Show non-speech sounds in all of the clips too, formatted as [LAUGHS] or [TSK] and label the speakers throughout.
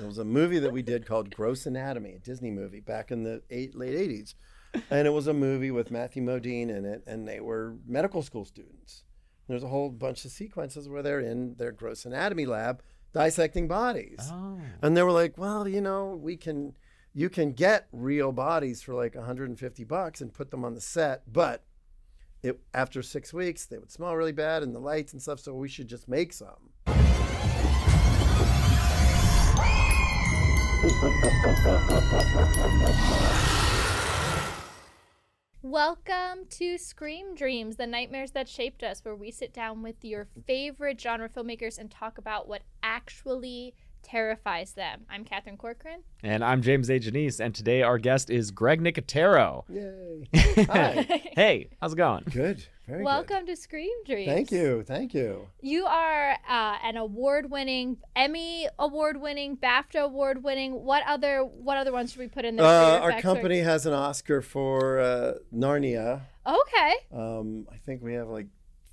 Speaker 1: There was a movie that we did called Gross Anatomy, a Disney movie back in the eight, late 80s. And it was a movie with Matthew Modine in it, and they were medical school students. There's a whole bunch of sequences where they're in their gross anatomy lab dissecting bodies.
Speaker 2: Oh.
Speaker 1: And they were like, well, you know, we can, you can get real bodies for like 150 bucks and put them on the set, but it, after six weeks, they would smell really bad and the lights and stuff. So we should just make some.
Speaker 3: Welcome to Scream Dreams, the nightmares that shaped us, where we sit down with your favorite genre filmmakers and talk about what actually terrifies them. I'm Catherine Corcoran.
Speaker 2: And I'm James A. Janisse, and today our guest is Greg Nicotero.
Speaker 1: Yay. [LAUGHS] Hi.
Speaker 2: hey, how's it going?
Speaker 1: Good. Very good.
Speaker 3: Welcome to Scream
Speaker 1: good.
Speaker 3: Dreams.
Speaker 1: Thank you. Thank you.
Speaker 3: You are uh, an award-winning, Emmy award-winning, BAFTA award-winning. What other what other ones should we put in there?
Speaker 1: Uh, our
Speaker 3: effects
Speaker 1: company has an Oscar for uh, Narnia.
Speaker 3: Okay.
Speaker 1: Um, I think we have like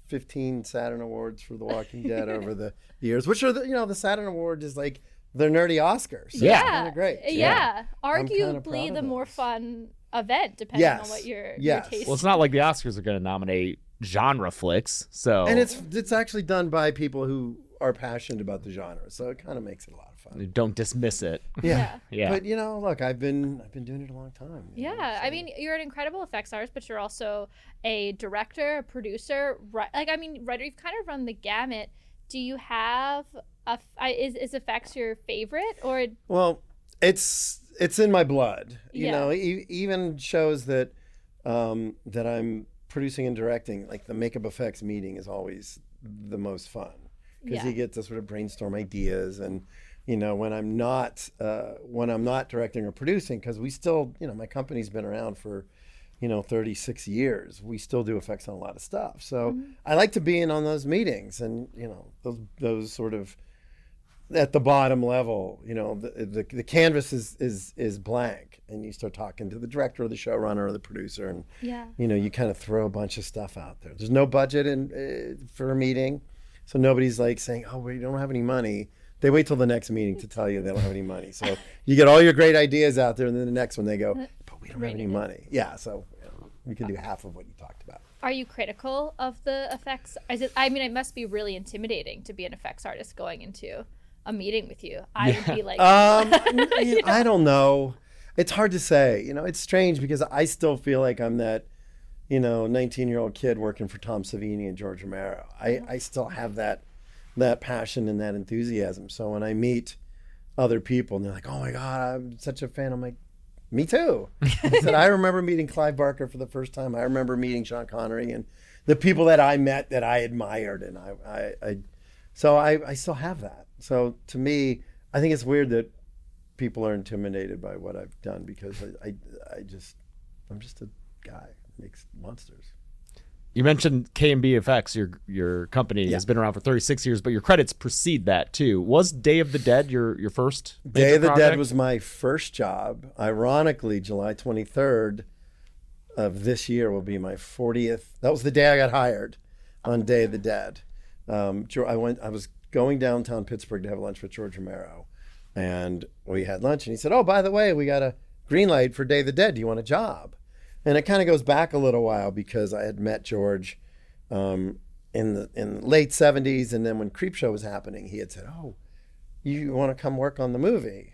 Speaker 1: 15 Saturn Awards for The Walking Dead [LAUGHS] over the years, which are the, you know, the Saturn Award is like their nerdy Oscars. So
Speaker 2: Yeah.
Speaker 1: It's kind of great.
Speaker 3: Yeah.
Speaker 1: Yeah.
Speaker 3: Arguably the more fun event, depending on what your,
Speaker 1: Yes.
Speaker 3: your taste
Speaker 2: Well, it's not like the Oscars are going to nominate genre flicks, so
Speaker 1: And it's it's actually done by people who are passionate about the genre, so it kind of makes it a lot of fun.
Speaker 2: don't dismiss it.
Speaker 3: Yeah.
Speaker 2: Yeah.
Speaker 1: But you know, look, I've been I've been doing it a long time. you know,
Speaker 3: Yeah, I mean, you're an incredible effects artist, but you're also a director, a producer. Right? Like, I mean, writer. You've kind of run the gamut. Do you have a? f- I- Is is effects your favorite or?
Speaker 1: Well, it's it's in my blood. You
Speaker 3: Yeah.
Speaker 1: know, e- even shows that um, that I'm producing and directing, like the makeup effects meeting, is always the most fun because
Speaker 3: Yeah.
Speaker 1: you get to sort of brainstorm ideas and. You know, when I'm not uh, when I'm not directing or producing, because we still, you know, my company's been around for, you know, 36 years. We still do effects on a lot of stuff. So I like to be in on those meetings, and you know, those those sort of at the bottom level, you know, the, the, the canvas is, is, is blank and you start talking to the director or the showrunner or the producer and,
Speaker 3: Yeah.
Speaker 1: you know, you kind of throw a bunch of stuff out there. There's no budget in, uh, for a meeting. So nobody's like saying, oh, we don't have any money. They wait till the next meeting to tell you they don't have any money. So you get all your great ideas out there and then the next one they go, but we don't have any money. Yeah. So you, know, you can do half of what you talked about.
Speaker 3: Are you critical of the effects? Is it? I mean, it must be really intimidating to be an effects artist going into a meeting with you. I would be like,
Speaker 1: Um, [LAUGHS] I don't know. It's hard to say. You know, it's strange because I still feel like I'm that, you know, 19 year old kid working for Tom Savini and George Romero. I, I still have that that passion and that enthusiasm. So when I meet other people and they're like, "Oh my God, I'm such a fan," I'm like, "Me too." I said, "I remember meeting Clive Barker for the first time. I remember meeting Sean Connery and the people that I met that I admired, and I, I, I so I, I still have that. So to me, I think it's weird that people are intimidated by what I've done because I, I, I just, I'm just a guy makes monsters.
Speaker 2: You mentioned Effects, your your company has been around for 36 years, but your credits precede that too. Was Day of the Dead your your first
Speaker 1: Day of the Dead was my first job. Ironically, July 23rd of this year will be my 40th. That was the day I got hired on Day of the Dead. Um, I went. I was going downtown Pittsburgh to have lunch with George Romero, and we had lunch. And he said, "Oh, by the way, we got a green light for Day of the Dead. Do you want a job?" And it kind of goes back a little while because I had met George um, in the in the late 70s, and then when Creepshow was happening, he had said, "Oh, you want to come work on the movie?"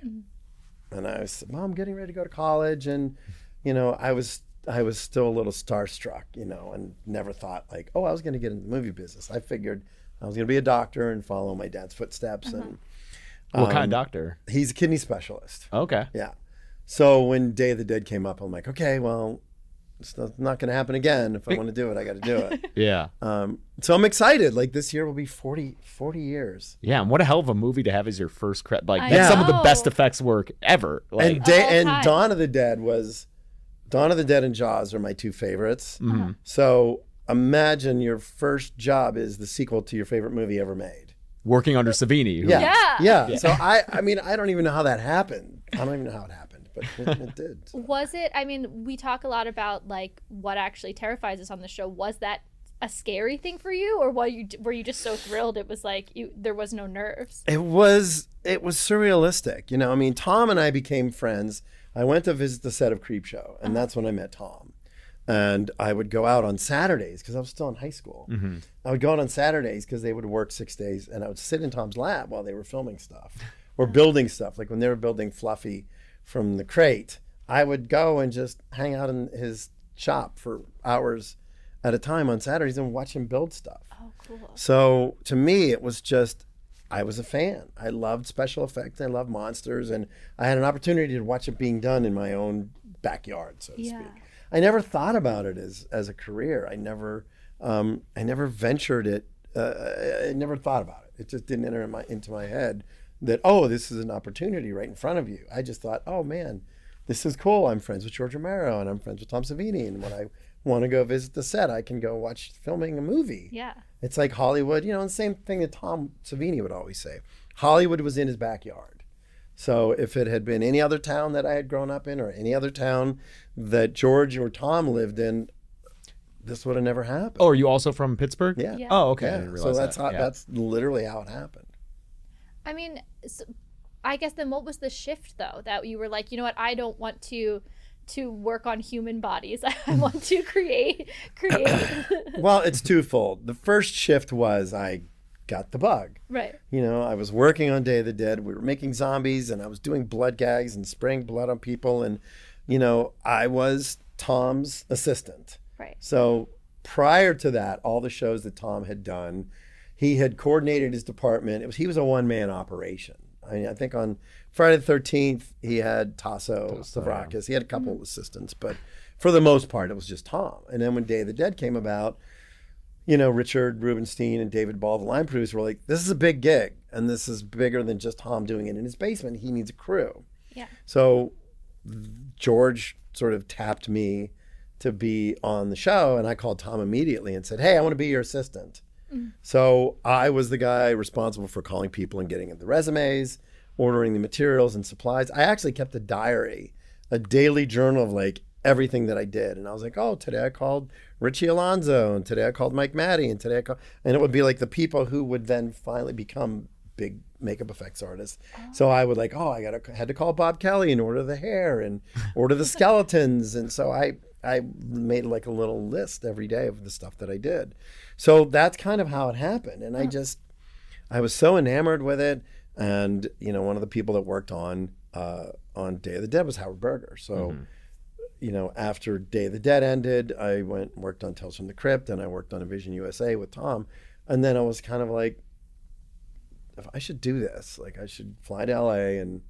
Speaker 1: And I was, well, I'm getting ready to go to college, and you know, I was I was still a little starstruck, you know, and never thought like, oh, I was going to get in the movie business. I figured I was going to be a doctor and follow my dad's footsteps, and
Speaker 2: what kind
Speaker 1: um,
Speaker 2: of doctor?
Speaker 1: he's a kidney specialist.
Speaker 2: Okay.
Speaker 1: Yeah. So when Day of the Dead came up, I'm like, okay, well, it's not, not going to happen again. If I want to do it, I got to do it. [LAUGHS]
Speaker 2: Yeah.
Speaker 1: um, so I'm excited. Like this year will be 40, 40 years.
Speaker 2: Yeah, and what a hell of a movie to have as your first credit. Like
Speaker 3: I
Speaker 2: that's some of the best effects work ever. Like,
Speaker 1: and Day
Speaker 3: All
Speaker 1: and. Dawn of the Dead was Dawn of the Dead and Jaws are my two favorites.
Speaker 2: Mm-hmm.
Speaker 1: So imagine your first job is the sequel to your favorite movie ever made.
Speaker 2: working under Savini. who-
Speaker 1: Yeah.
Speaker 3: Yeah.
Speaker 1: Yeah. So I I mean I don't even know how that happened. I don't even know how it happened, but it, it [LAUGHS] did.
Speaker 3: Was it? I mean, we talk a lot about like what actually terrifies us on the show. Was that a scary thing for you, or were you were you just so thrilled it was like you there was no nerves?
Speaker 1: It was it was surrealistic. You know, I mean, Tom and I became friends. I went to visit the set of Creepshow, and uh-huh. that's when I met Tom. And I would go out on Saturdays because I was still in high school. Mm-hmm. I would go out on Saturdays because they would work six days, and I would sit in Tom's lab while they were filming stuff or [LAUGHS] building stuff. Like when they were building Fluffy from the crate, I would go and just hang out in his shop for hours at a time on Saturdays and watch him build stuff.
Speaker 3: Oh, cool.
Speaker 1: So to me, it was just, I was a fan. I loved special effects. I loved monsters. And I had an opportunity to watch it being done in my own backyard, so to
Speaker 3: Yeah.
Speaker 1: speak. I never thought about it as, as a career. I never, um, I never ventured it. Uh, I never thought about it. It just didn't enter in my, into my head that, oh, this is an opportunity right in front of you. I just thought, oh man, this is cool. I'm friends with George Romero and I'm friends with Tom Savini. And when I want to go visit the set, I can go watch filming a movie.
Speaker 3: Yeah.
Speaker 1: It's like Hollywood, you know, and the same thing that Tom Savini would always say. Hollywood was in his backyard. So if it had been any other town that I had grown up in or any other town that George or Tom lived in, this would have never happened.
Speaker 2: Oh, are you also from Pittsburgh?
Speaker 1: yeah.
Speaker 3: Yeah.
Speaker 2: Oh, okay. I
Speaker 1: Yeah.
Speaker 2: didn't
Speaker 1: So that's
Speaker 2: that.
Speaker 1: how
Speaker 2: Yeah.
Speaker 1: that's literally how it happened.
Speaker 3: I mean, so, I guess then what was the shift though that you were like, you know what, I don't want to to work on human bodies. [LAUGHS] I want to [LAUGHS] create create. [COUGHS] [LAUGHS]
Speaker 1: Well, it's twofold. The first shift was I got the bug.
Speaker 3: right.
Speaker 1: You know, I was working on Day of the Dead. We were making zombies and I was doing blood gags and spraying blood on people. And, you know, I was Tom's assistant.
Speaker 3: Right.
Speaker 1: So prior to that, all the shows that Tom had done, he had coordinated his department. It was he was a one man operation. I mean, I think on Friday the Thirteenth he had Tasso Stavrakis. He had a couple of assistants, but for the most part, it was just Tom. And then when Day of the Dead came about, you know, Richard Rubinstein and David Ball, the line producer, were like, "This is a big gig, and this is bigger than just Tom doing it in his basement. He needs a crew."
Speaker 3: Yeah.
Speaker 1: So George sort of tapped me to be on the show, and I called Tom immediately and said, "Hey, I want to be your assistant." Mm. So I was the guy responsible for calling people and getting in the resumes, ordering the materials and supplies. I actually kept a diary, a daily journal of like everything that I did, and I was like, "Oh, today I called Richie Alonso, and today I called Mike Matty, and today I called," and it would be like the people who would then finally become big makeup effects artists. Oh. So I would like, oh, I got to had to call Bob Kelly and order the hair and order the [LAUGHS] skeletons, and so I I made like a little list every day of the stuff that I did. So that's kind of how it happened, and I just I was so enamored with it, and you know, one of the people that worked on uh, on Day of the Dead was Howard Berger. So you know, after Day of the Dead ended, I went and worked on Tales from the Crypt, and I worked on Invasion USA with Tom, and then I was kind of like, if I should do this, like I should fly to LA, and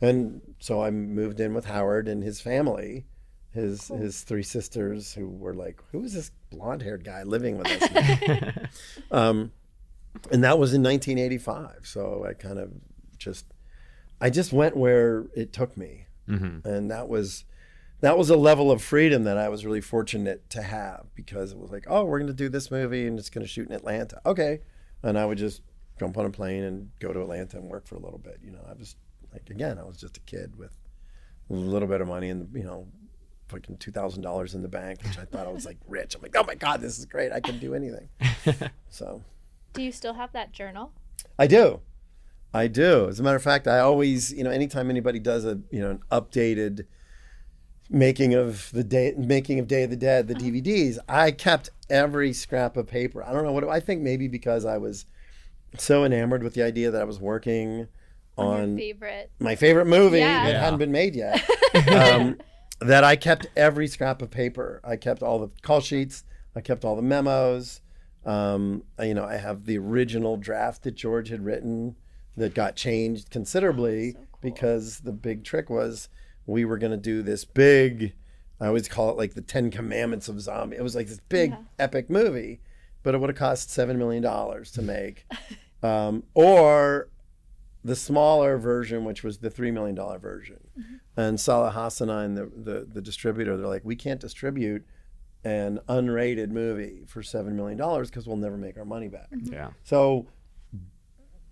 Speaker 1: and so I moved in with Howard and his family, his his three sisters who were like, who is this blonde haired guy living with us? [LAUGHS] um, and that was in 1985. So I kind of just, I just went where it took me, and that was that was a level of freedom that I was really fortunate to have because it was like, oh, we're going to do this movie and it's going to shoot in Atlanta. Okay. And I would just jump on a plane and go to Atlanta and work for a little bit. You know, I was like, again, I was just a kid with a little bit of money and, you know, fucking $2,000 in the bank, which I thought I was like rich. I'm like, oh my God, this is great. I can do anything. [LAUGHS] so
Speaker 3: Do you still have that journal?
Speaker 1: I do. I do. As a matter of fact, I always, you know, anytime anybody does a, you know, an updated making of the day, making of Day of the Dead, the DVDs, I kept every scrap of paper. I don't know what I think maybe because I was so enamored with the idea that I was working
Speaker 3: On,
Speaker 1: on
Speaker 3: favorite.
Speaker 1: my favorite movie
Speaker 3: Yeah.
Speaker 1: that
Speaker 2: Yeah.
Speaker 1: hadn't been made yet. [LAUGHS] um, that I kept every scrap of paper. I kept all the call sheets. I kept all the memos. Um, you know, I have the original draft that George had written that got changed considerably because the big trick was we were going to do this big. I always call it like the Ten Commandments of zombie. It was like this big
Speaker 3: Yeah.
Speaker 1: epic movie, but it would have cost seven million dollars to make, [LAUGHS] um, or the smaller version, which was the three million dollar version. And Salah Hassanein, the, the the distributor, they're like, we can't distribute an unrated movie for seven million dollars because we'll never make our money back.
Speaker 2: Yeah.
Speaker 1: So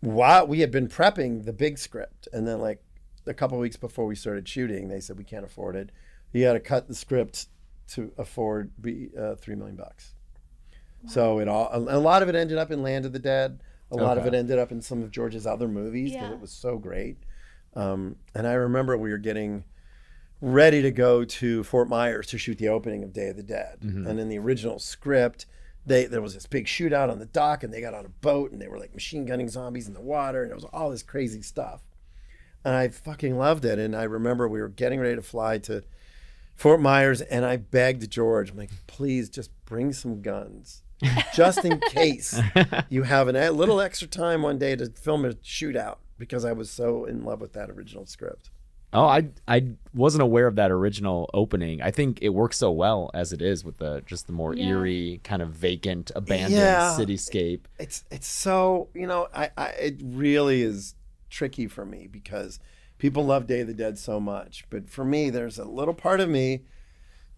Speaker 1: while we had been prepping the big script, and then like a couple weeks before we started shooting, they said we can't afford it. You got to cut the script to afford be uh, three million bucks. So it all a, a lot of it ended up in Land of the Dead. A lot of it ended up in some of George's other movies because
Speaker 3: Yeah.
Speaker 1: it was so great. Um, and I remember we were getting ready to go to Fort Myers to shoot the opening of Day of the Dead. And in the original script, they there was this big shootout on the dock, and they got on a boat, and they were like machine gunning zombies in the water, and it was all this crazy stuff. And I fucking loved it. And I remember we were getting ready to fly to Fort Myers, and I begged George, I'm like, please just bring some guns. [LAUGHS] Just in case you have an, a little extra time one day to film a shootout, because I was so in love with that original script.
Speaker 2: Oh, I I wasn't aware of that original opening. I think it works so well as it is with the just the more
Speaker 3: Yeah.
Speaker 2: eerie, kind of vacant, abandoned
Speaker 1: Yeah.
Speaker 2: cityscape.
Speaker 1: it's it's so you know I, I it really is tricky for me because people love Day of the Dead so much, but for me there's a little part of me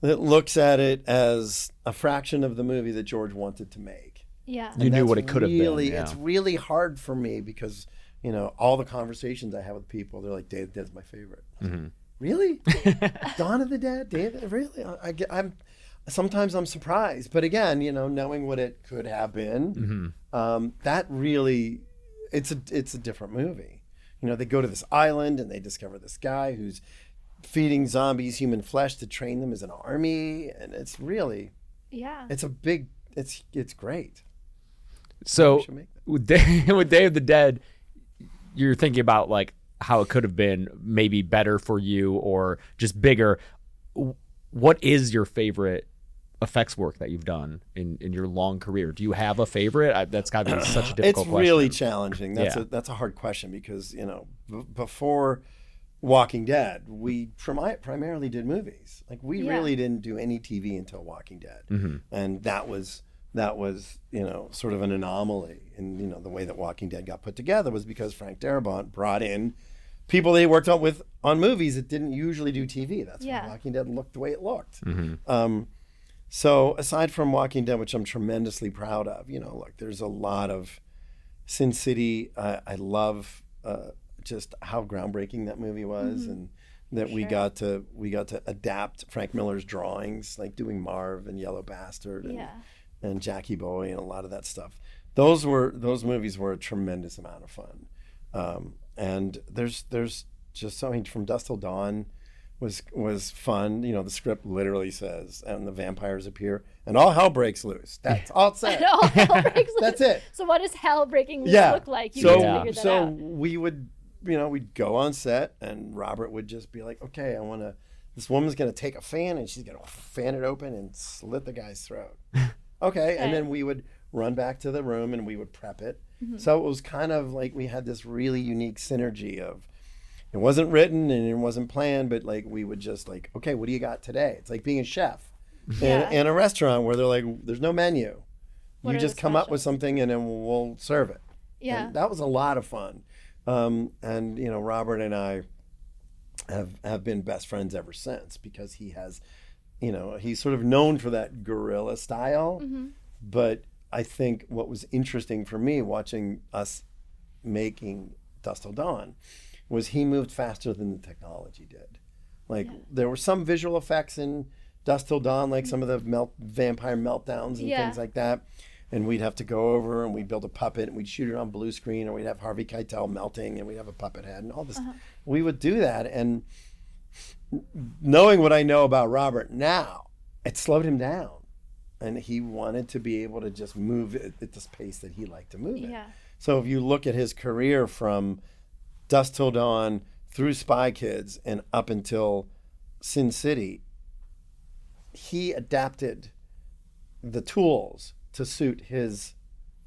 Speaker 1: that looks at it as a fraction of the movie that George wanted to make.
Speaker 3: Yeah.
Speaker 2: You knew what it could have been,
Speaker 1: really,
Speaker 2: yeah.
Speaker 1: It's really hard for me because you know all the conversations I have with people, they're like, "Day of the Dead's my favorite."
Speaker 2: Mm-hmm.
Speaker 1: Really, [LAUGHS] Dawn of the Dead, Day of the really? I, I get, I'm sometimes I'm surprised, but again, you know, knowing what it could have been,
Speaker 2: Mm-hmm.
Speaker 1: um, that really, it's a it's a different movie. You know, they go to this island and they discover this guy who's feeding zombies human flesh to train them as an army, and it's really
Speaker 3: Yeah.
Speaker 1: it's a big it's it's great.
Speaker 2: So
Speaker 1: We should make that.
Speaker 2: with [LAUGHS] Day, with Day of the Dead, you're thinking about like how it could have been maybe better for you or just bigger. What is your favorite effects work that you've done in, in your long career? Do you have a favorite? I, that's got to be such a [CLEARS THROAT]
Speaker 1: It's
Speaker 2: difficult question.
Speaker 1: really challenging. That's
Speaker 2: Yeah.
Speaker 1: a that's a hard question because you know b- before Walking Dead, we primi- primarily did movies. Like we
Speaker 3: Yeah.
Speaker 1: really didn't do any TV until Walking Dead,
Speaker 2: Mm-hmm.
Speaker 1: and that was that was you know sort of an anomaly. And you know the way that Walking Dead got put together was because Frank Darabont brought in people they worked on with on movies that didn't usually do TV. That's
Speaker 3: Yeah.
Speaker 1: why Walking Dead looked the way it looked.
Speaker 2: Mm-hmm.
Speaker 1: Um, so aside from Walking Dead, which I'm tremendously proud of, you know, look, there's a lot of Sin City. Uh, I love uh, just how groundbreaking that movie was, and that we got to we got to adapt Frank Miller's drawings, like doing Marv and Yellow Bastard, and,
Speaker 3: Yeah.
Speaker 1: and Jackie Boy and a lot of that stuff. Those were those movies were a tremendous amount of fun, um, and there's there's just something from Dusk Till Dawn was was fun. You know, the script literally says, and the vampires appear, and all hell breaks loose. That's all it [LAUGHS] said.
Speaker 3: All hell breaks [LAUGHS] loose.
Speaker 1: That's it.
Speaker 3: So what does hell breaking loose
Speaker 1: Yeah.
Speaker 3: look like? You
Speaker 1: so
Speaker 3: need to figure that
Speaker 1: so
Speaker 3: out.
Speaker 1: we would, you know, we'd go on set, and Robert would just be like, "Okay, I want to. This woman's gonna take a fan, and she's gonna fan it open and slit the guy's throat." [LAUGHS] okay, and then we would run back to the room and we would prep it.
Speaker 3: Mm-hmm.
Speaker 1: So it was kind of like we had this really unique synergy of it wasn't written and it wasn't planned, but like we would just like, okay, what do you got today? It's like being a chef
Speaker 3: Yeah.
Speaker 1: in, in a restaurant where they're like, there's no menu.
Speaker 3: What
Speaker 1: you just
Speaker 3: the
Speaker 1: come up with something and then we'll serve it.
Speaker 3: Yeah.
Speaker 1: And that was a lot of fun. Um, and you know, Robert and I have have been best friends ever since because he has, you know, he's sort of known for that guerrilla style.
Speaker 3: Mm-hmm.
Speaker 1: But I think what was interesting for me watching us making Dusk Till Dawn was he moved faster than the technology did. Like there were some visual effects in Dusk Till Dawn, like some of the melt vampire meltdowns and
Speaker 3: Yeah.
Speaker 1: things like that. And we'd have to go over and we'd build a puppet and we'd shoot it on blue screen, or we'd have Harvey Keitel melting and we'd have a puppet head and all this. Uh-huh. We would do that, and knowing what I know about Robert now, it slowed him down, and he wanted to be able to just move at, at this pace that he liked to move at.
Speaker 3: Yeah.
Speaker 1: So if you look at his career from Dusk Till Dawn through Spy Kids and up until Sin City, he adapted the tools to suit his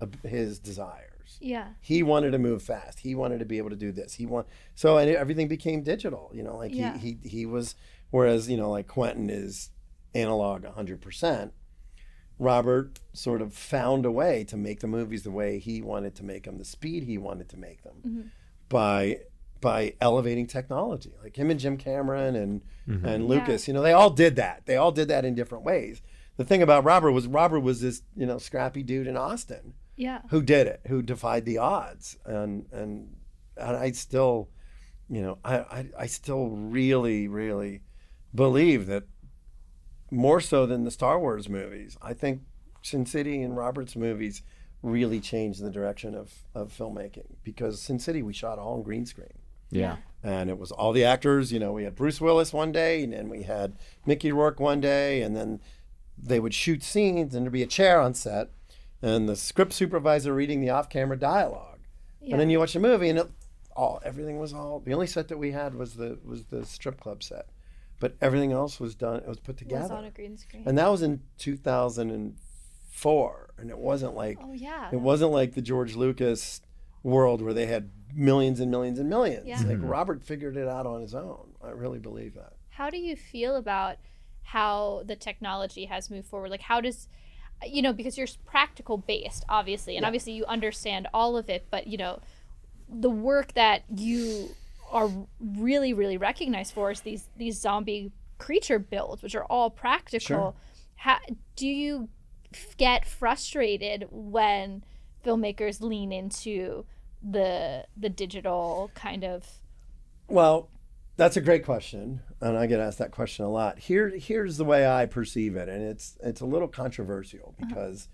Speaker 1: uh, his desires.
Speaker 3: Yeah.
Speaker 1: He wanted to move fast. He wanted to be able to do this. He want so and everything became digital. You know, like
Speaker 3: Yeah.
Speaker 1: he, he he was whereas you know like Quentin is analog 100 percent. Robert sort of found a way to make the movies the way he wanted to make them, the speed he wanted to make them, by by elevating technology. Like him and Jim Cameron and and Lucas, you know, they all did that. They all did that in different ways. The thing about Robert was Robert was this you know scrappy dude in Austin
Speaker 3: Yeah.
Speaker 1: who did it, who defied the odds, and and and I still, you know, I I, I still really really believe that more so than the Star Wars movies. I think Sin City and Robert's movies really changed the direction of, of filmmaking because Sin City we shot all on green screen.
Speaker 2: Yeah.
Speaker 1: And it was all the actors, you know, we had Bruce Willis one day and then we had Mickey Rourke one day and then they would shoot scenes and there'd be a chair on set and the script supervisor reading the off-camera dialogue.
Speaker 3: Yeah.
Speaker 1: And then you watch the movie and it, all everything was all the only set that we had was the was the strip club set. But everything else was done it was put
Speaker 3: was
Speaker 1: together.
Speaker 3: on a green screen.
Speaker 1: And that was in 2004 and it wasn't like
Speaker 3: oh yeah.
Speaker 1: it wasn't like the George Lucas world where they had millions and millions and millions.
Speaker 3: Yeah.
Speaker 1: Like mm-hmm. Robert figured it out on his own. I really believe that.
Speaker 3: How do you feel about how the technology has moved forward? Like, how does, you know, because you're practical based, obviously, and
Speaker 1: Yeah.
Speaker 3: obviously you understand all of it, but, you know, the work that you are really, really recognized for is these, these zombie creature builds, which are all practical.
Speaker 1: Sure.
Speaker 3: How, do you f- get frustrated when filmmakers lean into the the digital kind of
Speaker 1: Well, that's a great question, and I get asked that question a lot. Here, here's the way I perceive it, and it's it's a little controversial because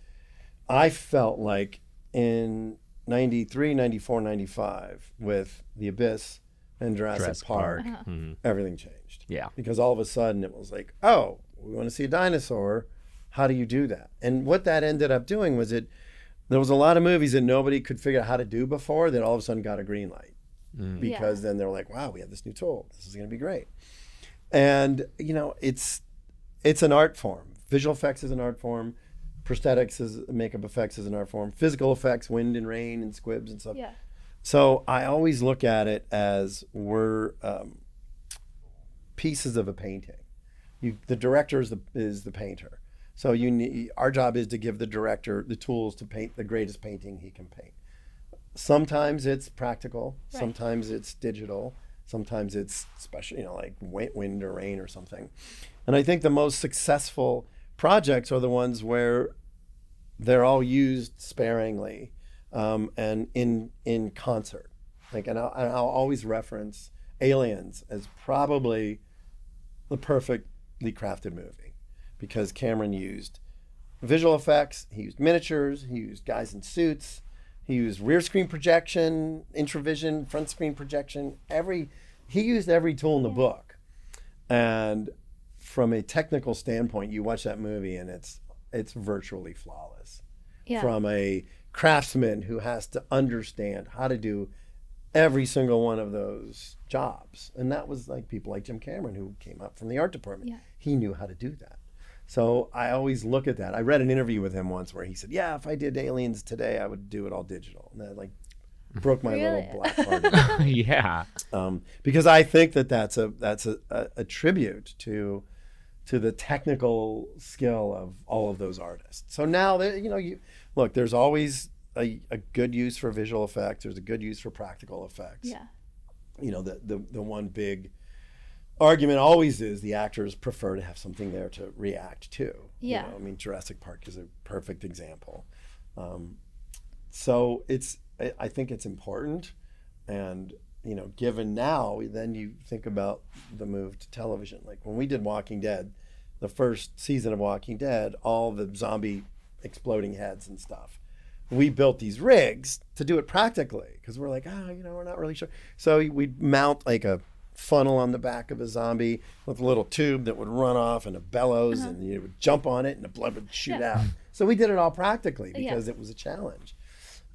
Speaker 1: I felt like in 93, 94, 95 with The Abyss and Jurassic,
Speaker 2: Jurassic
Speaker 1: Park,
Speaker 2: Park. Mhm.
Speaker 1: everything changed.
Speaker 2: Yeah.
Speaker 1: because all of a sudden it was like, oh, we want to see a dinosaur. How do you do that? And what that ended up doing was it. There was a lot of movies that nobody could figure out how to do before that all of a sudden got a green light because then they're like, wow, we have this new tool. This is going to be great. And you know, it's it's an art form. Visual effects is an art form. Prosthetics is makeup effects is an art form. Physical effects, wind and rain and squibs and stuff.
Speaker 3: yeah
Speaker 1: So I always look at it as we're um, pieces of a painting. You, the director is the is the painter. So you need, our job is to give the director the tools to paint the greatest painting he can paint. Sometimes it's practical.
Speaker 3: Right.
Speaker 1: Sometimes it's digital. Sometimes it's special, you know, like wind or rain or something. And I think the most successful projects are the ones where they're all used sparingly um, and in in concert. Like, and I'll, and I'll always reference Aliens as probably the perfectly crafted movie because Cameron used visual effects, he used miniatures, he used guys in suits, he used rear screen projection, Introvision, front screen projection. Every he used every tool in the book, and from a technical standpoint, you watch that movie and it's it's virtually flawless
Speaker 3: yeah
Speaker 1: from a craftsman who has to understand how to do every single one of those jobs. And that was like people like Jim Cameron who came up from the art department.
Speaker 3: Yeah.
Speaker 1: He knew how to do that. So I always look at that. I read an interview with him once where he said, "Yeah, if I did aliens today, I would do it all digital." And that like broke my
Speaker 3: Really?
Speaker 1: little black heart [LAUGHS]
Speaker 2: yeah.
Speaker 1: um, because I think that that's a that's a, a, a tribute to to the technical skill of all of those artists. So now that you know, you look, there's always a, a good use for visual effects. There's a good use for practical effects.
Speaker 3: yeah
Speaker 1: You know, the the, the one big argument always is the actors prefer to have something there to react to. You
Speaker 3: Yeah.
Speaker 1: know, I mean, Jurassic Park is a perfect example. Um, so it's I, I think it's important, and you know, given now, then you think about the move to television. Like when we did Walking Dead, the first season of Walking Dead, all the zombie exploding heads and stuff. We built these rigs to do it practically because we're like, ah, you know, we're not really sure. So we'd mount like a funnel on the back of a zombie with a little tube that would run off and a bellows, uh-huh. and you would jump on it and the blood would shoot
Speaker 3: Yeah.
Speaker 1: out. So we did it all practically
Speaker 3: Yeah.
Speaker 1: because it was a challenge.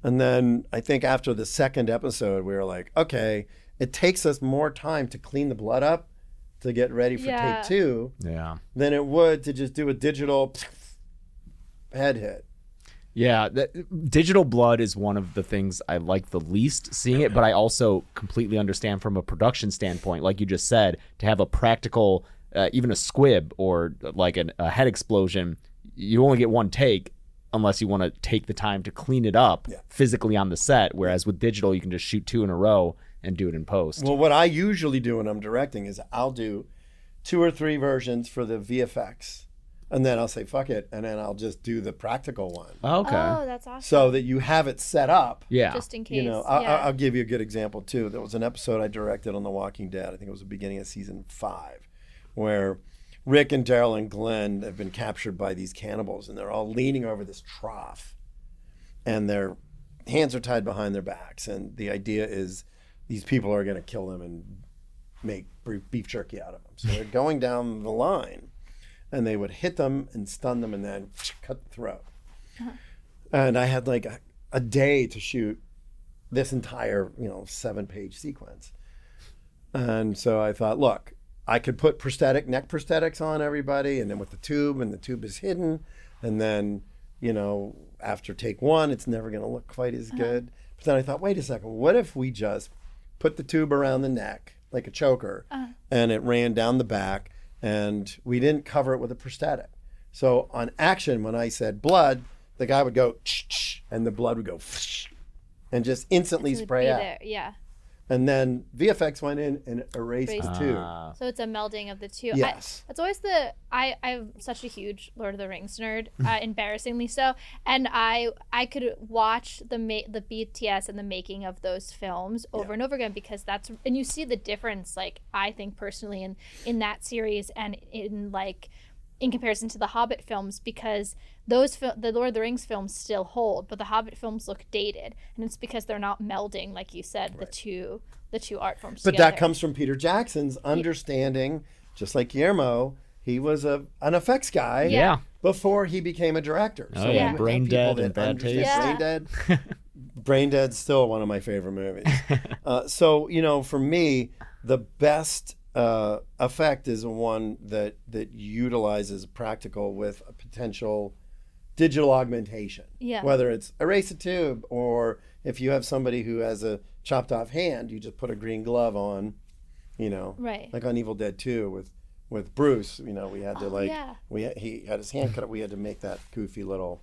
Speaker 1: And then I think after the second episode, we were like, okay, it takes us more time to clean the blood up to get ready for
Speaker 3: Yeah.
Speaker 1: take two
Speaker 2: Yeah.
Speaker 1: than it would to just do a digital head hit.
Speaker 2: Yeah, that, digital blood is one of the things I like the least seeing it, but I also completely understand from a production standpoint, like you just said, to have a practical, uh, even a squib or like an, a head explosion, you only get one take unless you want to take the time to clean it up
Speaker 1: Yeah.
Speaker 2: physically on the set. Whereas with digital, you can just shoot two in a row and do it in post.
Speaker 1: Well, what I usually do when I'm directing is I'll do two or three versions for the VFX, and then I'll say fuck it, and then I'll just do the practical one, oh,
Speaker 2: okay.
Speaker 3: oh that's awesome
Speaker 1: so that you have it set up.
Speaker 2: yeah.
Speaker 3: just in case
Speaker 1: You know, I,
Speaker 3: yeah.
Speaker 1: I- I'll give you a good example too. There was an episode I directed on The Walking Dead. I think it was the beginning of season five, where Rick and Daryl and Glenn have been captured by these cannibals, and they're all leaning over this trough, and their hands are tied behind their backs, and the idea is these people are going to kill them and make beef jerky out of them. So they're going down the line, and they would hit them and stun them, and then [TSK] cut the throat. Uh-huh. And I had like a, a day to shoot this entire, you know, seven page sequence. And so I thought, look, I could put prosthetic neck prosthetics on everybody, and then with the tube, and the tube is hidden, and then you know after take one, it's never going to look quite as uh-huh. good. But then I thought, wait a second, what if we just put the tube around the neck like a choker, uh-huh. and it ran down the back, and we didn't cover it with a prosthetic. So on action, when I said blood, the guy would go, "Ch-ch," and the blood would go, and just instantly
Speaker 3: It
Speaker 1: spray out.
Speaker 3: there, Yeah.
Speaker 1: And then VFX went in and erased
Speaker 3: Erased
Speaker 1: the
Speaker 3: it.
Speaker 1: tube.
Speaker 2: Ah.
Speaker 3: So it's a melding of the two. I-
Speaker 1: Yes.
Speaker 3: that's always the I I'm such a huge Lord of the Rings nerd, [LAUGHS] uh, embarrassingly so, and I I could watch the ma- the BTS and the making of those films over and over again because that's and you see the difference like I think personally in in that series and in like in comparison to the Hobbit films because those fil- the Lord of the Rings films still hold, but the Hobbit films look dated, and it's because they're not melding like you said the two the two art forms.
Speaker 1: But
Speaker 3: together.
Speaker 1: that comes from Peter Jackson's understanding, just like Guillermo, he was a an effects guy
Speaker 2: Yeah.
Speaker 1: before he became a director.
Speaker 2: Oh,
Speaker 1: you
Speaker 2: yeah.
Speaker 1: have
Speaker 2: Brain Dead and Bad Taste.
Speaker 3: Yeah.
Speaker 1: Brain Dead. [LAUGHS] Brain Dead's still one of my favorite movies. [LAUGHS] uh, so you know, for me, the best uh, effect is one that that utilizes practical with a potential digital augmentation.
Speaker 3: Yeah.
Speaker 1: Whether it's erase a tube or if you have somebody who has a chopped off hand, you just put a green glove on, you know.
Speaker 3: Right.
Speaker 1: Like on Evil Dead 2 with with Bruce, you know, we had to
Speaker 3: Oh,
Speaker 1: like
Speaker 3: yeah.
Speaker 1: we had, he had his hand cut. Up, we had to make that goofy little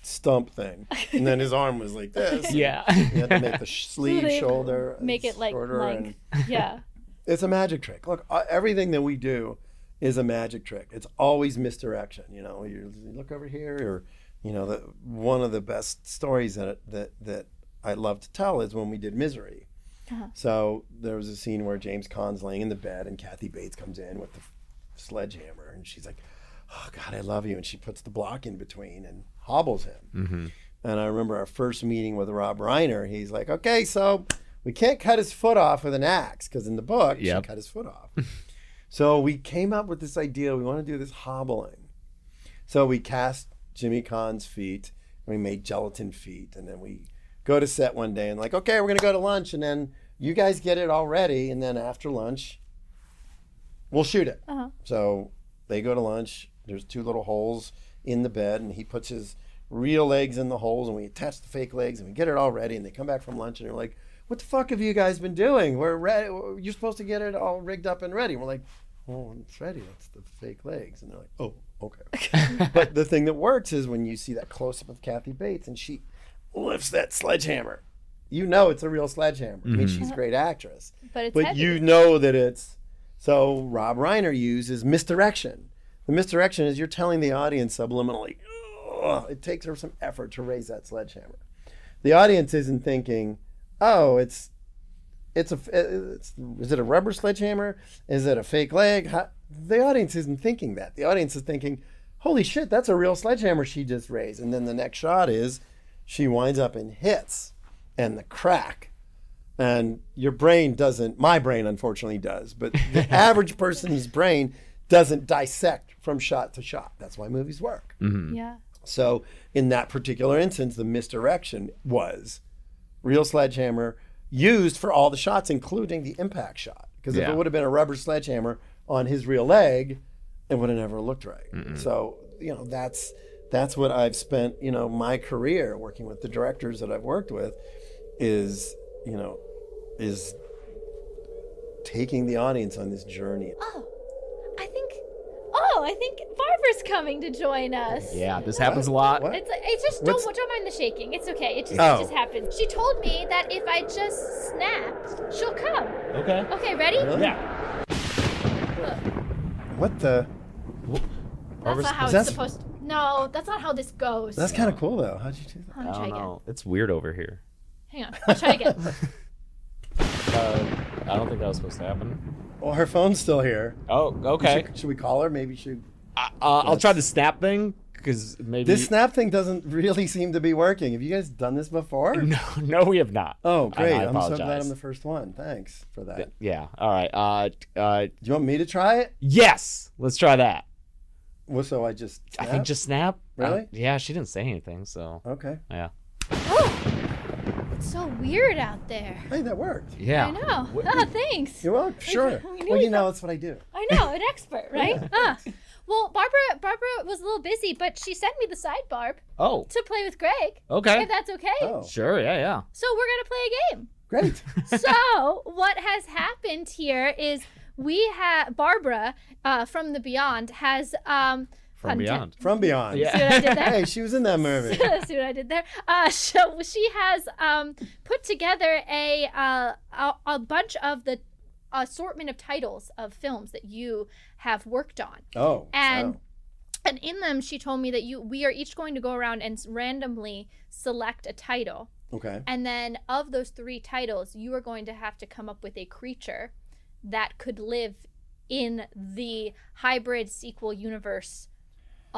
Speaker 1: stump thing, and then his arm was like this. [LAUGHS]
Speaker 2: Yeah.
Speaker 1: You had to make the sh- [LAUGHS] sleeve,
Speaker 3: they
Speaker 1: shoulder,
Speaker 3: make it like like
Speaker 1: and
Speaker 3: yeah.
Speaker 1: it's a magic trick. Look, uh, everything that we do is a magic trick. It's always misdirection. You know, you, you look over here, or you know, the, one of the best stories that that that I love to tell is when we did Misery. Uh-huh. So there was a scene where James Caan's laying in the bed, and Kathy Bates comes in with the sledgehammer, and she's like, "Oh God, I love you," and she puts the block in between and hobbles him. Mm-hmm. And I remember our first meeting with Rob Reiner. He's like, "Okay, so we can't cut his foot off with an axe because in the book,
Speaker 2: Yep.
Speaker 1: she cut his foot off." [LAUGHS] so we came up with this idea. We want to do this hobbling. So we cast Jimmy Caan's feet, and we made gelatin feet, and then we go to set one day and like, okay, we're gonna go to lunch, and then you guys get it all ready, and then after lunch, we'll shoot it.
Speaker 3: Uh-huh.
Speaker 1: So they go to lunch. There's two little holes in the bed, and he puts his real legs in the holes, and we attach the fake legs, and we get it all ready. And they come back from lunch, and they're like, "What the fuck have you guys been doing? We're ready. You're supposed to get it all rigged up and ready." We're like, Oh, "Well, it's ready. That's the fake legs." And they're like, "Oh, okay." [LAUGHS] but the thing that works is when you see that close up of Kathy Bates, and she lifts that sledgehammer. You know it's a real sledgehammer. I mean, mm-hmm. she's a great actress
Speaker 3: But it's
Speaker 1: but
Speaker 3: heavy.
Speaker 1: you know that it's so rob reiner uses misdirection the misdirection is you're telling the audience subliminally "Ugh," it takes her some effort to raise that sledgehammer the audience isn't thinking oh it's it's a uh, it's, is it a rubber sledgehammer? Is it a fake leg? How, the audience isn't thinking that. The audience is thinking holy shit that's a real sledgehammer she just raised. And then the next shot is she winds up and hits and the crack. And your brain doesn't my brain unfortunately does but the [LAUGHS] average person's brain doesn't dissect from shot to shot. That's why movies work. Mm-hmm.
Speaker 3: Yeah.
Speaker 1: so in that particular instance the misdirection was real sledgehammer used for all the shots including the impact shot. Because if
Speaker 2: Yeah.
Speaker 1: it would have been a rubber sledgehammer on his real leg it would have never looked right. So you know that's that's what i've spent you know my career working with the directors that i've worked with is you know is taking the audience on this journey.
Speaker 3: Oh, Oh, I think Barbara's coming to join us.
Speaker 2: Yeah, this happens a lot.
Speaker 1: What?
Speaker 3: It's it's just don't
Speaker 1: What's-
Speaker 3: don't mind the shaking. It's okay. It just
Speaker 1: Oh.
Speaker 3: it just happened. She told me that if I just snapped, she'll come.
Speaker 2: Okay.
Speaker 3: Okay, ready?
Speaker 1: Really?
Speaker 2: Yeah.
Speaker 1: what the
Speaker 3: That's not how
Speaker 1: Is
Speaker 3: it's
Speaker 1: that-
Speaker 3: supposed. to... No, that's not how this goes.
Speaker 1: that's kind of cool though how'd you do that
Speaker 3: I'm gonna
Speaker 2: I
Speaker 3: try
Speaker 2: don't
Speaker 3: again.
Speaker 2: It's weird over here.
Speaker 3: Hang on. I'll try again. [LAUGHS]
Speaker 2: Uh, I don't think that was supposed to happen.
Speaker 1: Well, her phone's still here.
Speaker 2: Oh, okay.
Speaker 1: Should, should we call her? Maybe she.
Speaker 2: Uh, I'll try the snap thing because maybe
Speaker 1: This snap thing doesn't really seem to be working. Have you guys done this before? [LAUGHS]
Speaker 2: No, no, we have not.
Speaker 1: Oh, great!
Speaker 2: I,
Speaker 1: I'm so glad I'm the first one. Thanks for that.
Speaker 2: Yeah. All right. Uh, uh,
Speaker 1: Do you want me to try it?
Speaker 2: yes. Let's try that.
Speaker 1: Well, so I just.
Speaker 2: I think just snap.
Speaker 1: Really?
Speaker 2: Uh, yeah. She didn't say anything, so
Speaker 1: Okay.
Speaker 2: yeah. [GASPS]
Speaker 3: It's so weird out there.
Speaker 1: Hey, that worked.
Speaker 2: Yeah.
Speaker 3: I know. Ah, thanks.
Speaker 1: You're welcome. [LAUGHS] Sure.
Speaker 3: we knew
Speaker 1: well,
Speaker 3: you
Speaker 1: you know, that's what I do.
Speaker 3: I know, an expert, right? [LAUGHS] Ah. Well, Barbara Barbara was a little busy, but she sent me the side barb
Speaker 2: Oh.
Speaker 3: to play with Greg.
Speaker 2: Okay.
Speaker 3: If that's okay.
Speaker 1: Oh,
Speaker 2: Sure. Yeah. Yeah.
Speaker 3: So we're gonna play a game.
Speaker 1: great. [LAUGHS]
Speaker 3: so what has happened here is we have Barbara uh, from the Beyond has um
Speaker 2: From
Speaker 3: pun-
Speaker 2: beyond.
Speaker 1: From Beyond.
Speaker 2: Yeah.
Speaker 3: See what I did there?
Speaker 1: Hey, she was in that movie. [LAUGHS]
Speaker 3: See what I did there? Uh, so she has um, put together a, uh, a a bunch of the assortment of titles of films that you have worked on,
Speaker 1: Oh.
Speaker 3: and
Speaker 1: wow.
Speaker 3: and in them she told me that you we are each going to go around and randomly select a title,
Speaker 1: Okay.
Speaker 3: and then of those three titles, you are going to have to come up with a creature that could live in the hybrid sequel universe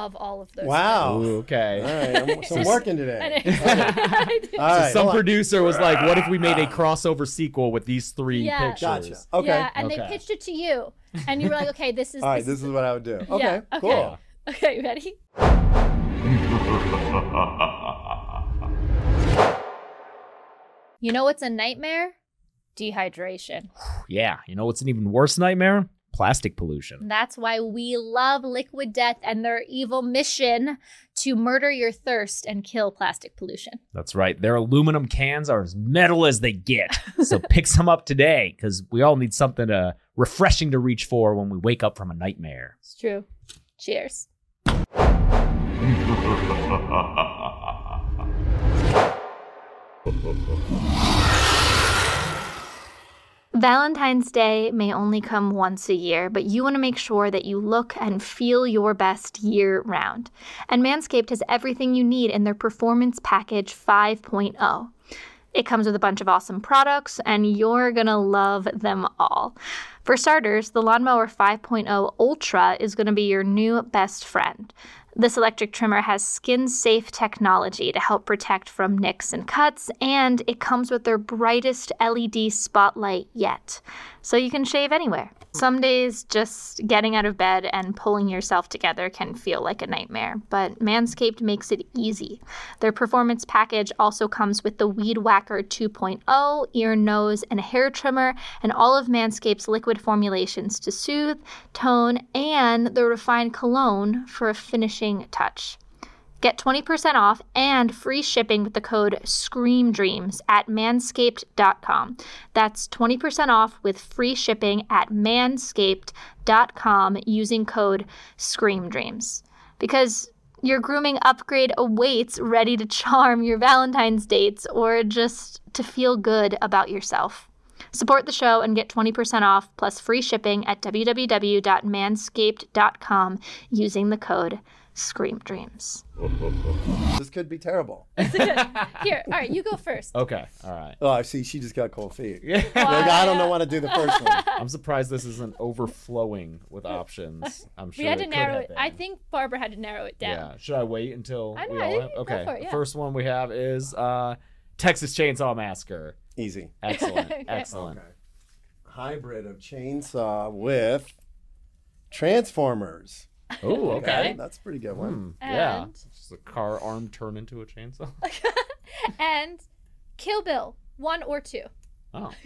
Speaker 3: of all of those.
Speaker 1: Wow.
Speaker 2: Ooh, okay.
Speaker 1: All right. I'm, [LAUGHS] so I'm working today.
Speaker 3: I did. [LAUGHS]
Speaker 2: Some
Speaker 1: hold on.
Speaker 2: producer was like, "What if we made a ah. crossover sequel with these three
Speaker 3: Yeah.
Speaker 2: pictures?"
Speaker 1: Gotcha. Okay.
Speaker 3: Yeah, and they pitched it to you, and you were like, "Okay, this is [LAUGHS]
Speaker 1: All right. This is what I would do. Okay.
Speaker 3: Yeah, okay.
Speaker 1: Cool.
Speaker 3: okay, you ready." You know what's a nightmare? Dehydration.
Speaker 2: Yeah. You know what's an even worse nightmare? Plastic pollution.
Speaker 3: That's why we love Liquid Death and their evil mission to murder your thirst and kill plastic pollution.
Speaker 2: That's right. Their aluminum cans are as metal as they get. So [LAUGHS] pick some up today because we all need something uh, refreshing to reach for when we wake up from a nightmare.
Speaker 3: It's true. Cheers. [LAUGHS] Valentine's Day may only come once a year, but you want to make sure that you look and feel your best year round. And Manscaped has everything you need in their Performance Package 5.0. It comes with a bunch of awesome products, and you're gonna love them all. For starters, the Lawnmower 5.0 Ultra is gonna be your new best friend. This electric trimmer has skin safe technology to help protect from nicks and cuts, and it comes with their brightest LED spotlight yet. So you can shave anywhere. Some days, just getting out of bed and pulling yourself together can feel like a nightmare, but Manscaped makes it easy. Their performance package also comes with the Weed Whacker 2.0, ear, nose, and hair trimmer, and all of Manscaped's liquid formulations to soothe, tone, and the refined cologne for a finishing touch. Get 20% off and free shipping with the code SCREAMDREAMS at manscaped.com. That's 20% off with free shipping at manscaped.com using code SCREAMDREAMS. Because your grooming upgrade awaits ready to charm your Valentine's dates or just to feel good about yourself. Support the show and get 20% off plus free shipping at www.manscaped.com using the code SCREAMDREAMS.
Speaker 1: This could be terrible. [LAUGHS] [LAUGHS]
Speaker 3: Here, all right, you go first.
Speaker 2: Okay. All right.
Speaker 1: Oh, I see. She just got cold feet.
Speaker 2: Yeah.
Speaker 1: Like, I don't know what to do the first one. [LAUGHS]
Speaker 2: I'm surprised this isn't overflowing with options. I'm sure
Speaker 3: we had
Speaker 2: it
Speaker 3: to
Speaker 2: could
Speaker 3: narrow it. I think Barbara had to narrow it down.
Speaker 2: Yeah. Should I wait until
Speaker 3: I
Speaker 2: we
Speaker 3: know,
Speaker 2: all
Speaker 3: you
Speaker 2: have?
Speaker 3: can go
Speaker 2: Okay.
Speaker 3: for it,
Speaker 2: The first one we have is uh, Texas Chainsaw Massacre.
Speaker 1: Easy.
Speaker 2: Excellent.
Speaker 3: Okay.
Speaker 2: Excellent.
Speaker 1: Hybrid of chainsaw with Transformers.
Speaker 2: Oh, [LAUGHS] okay.
Speaker 1: That's a pretty good one.
Speaker 2: Hmm, yeah.
Speaker 3: And-
Speaker 2: Just a car arm turned into a chainsaw. [LAUGHS]
Speaker 3: and Kill Bill, one or two.
Speaker 2: Oh. [LAUGHS]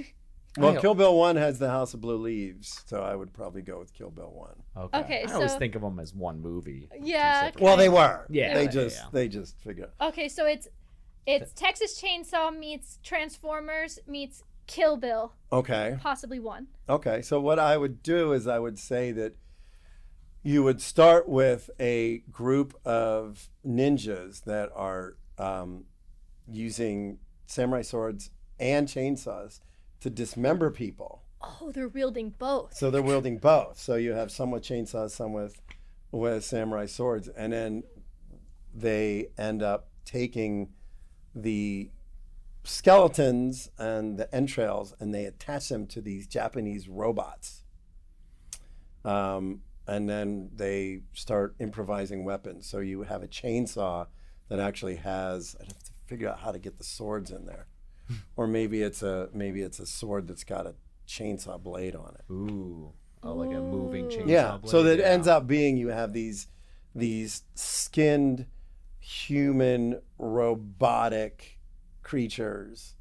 Speaker 1: Well, Kill Bill 1 has the House of Blue Leaves, so I would probably go with Kill Bill 1.
Speaker 2: Okay.
Speaker 3: Okay,
Speaker 2: I always
Speaker 3: so-
Speaker 2: think of them as one movie.
Speaker 3: Yeah,
Speaker 2: separate-
Speaker 1: Well, they were.
Speaker 2: Yeah,
Speaker 1: They
Speaker 2: yeah,
Speaker 1: just
Speaker 2: yeah.
Speaker 1: they just figured.
Speaker 3: Okay, so it's it's Texas Chainsaw meets Transformers meets Kill Bill,
Speaker 1: Okay.
Speaker 3: possibly one.
Speaker 1: Okay. So what I would do is I would say that you would start with a group of ninjas that are um, using samurai swords and chainsaws to dismember people.
Speaker 3: Oh, they're wielding both.
Speaker 1: So they're wielding both. So you have some with chainsaws, some with with samurai swords, and then they end up taking the skeletons and the entrails and they attach them to these Japanese robots. um, and then they start improvising weapons. So you have a chainsaw that actually has. I'd have to figure out how to get the swords in there, hmm. or maybe it's a maybe it's a sword that's got a chainsaw blade on it.
Speaker 2: Ooh. Oh, like a moving chainsaw
Speaker 1: Yeah.
Speaker 2: blade.
Speaker 1: So that
Speaker 2: yeah.
Speaker 1: ends up being you have these these skinned human robotic creatures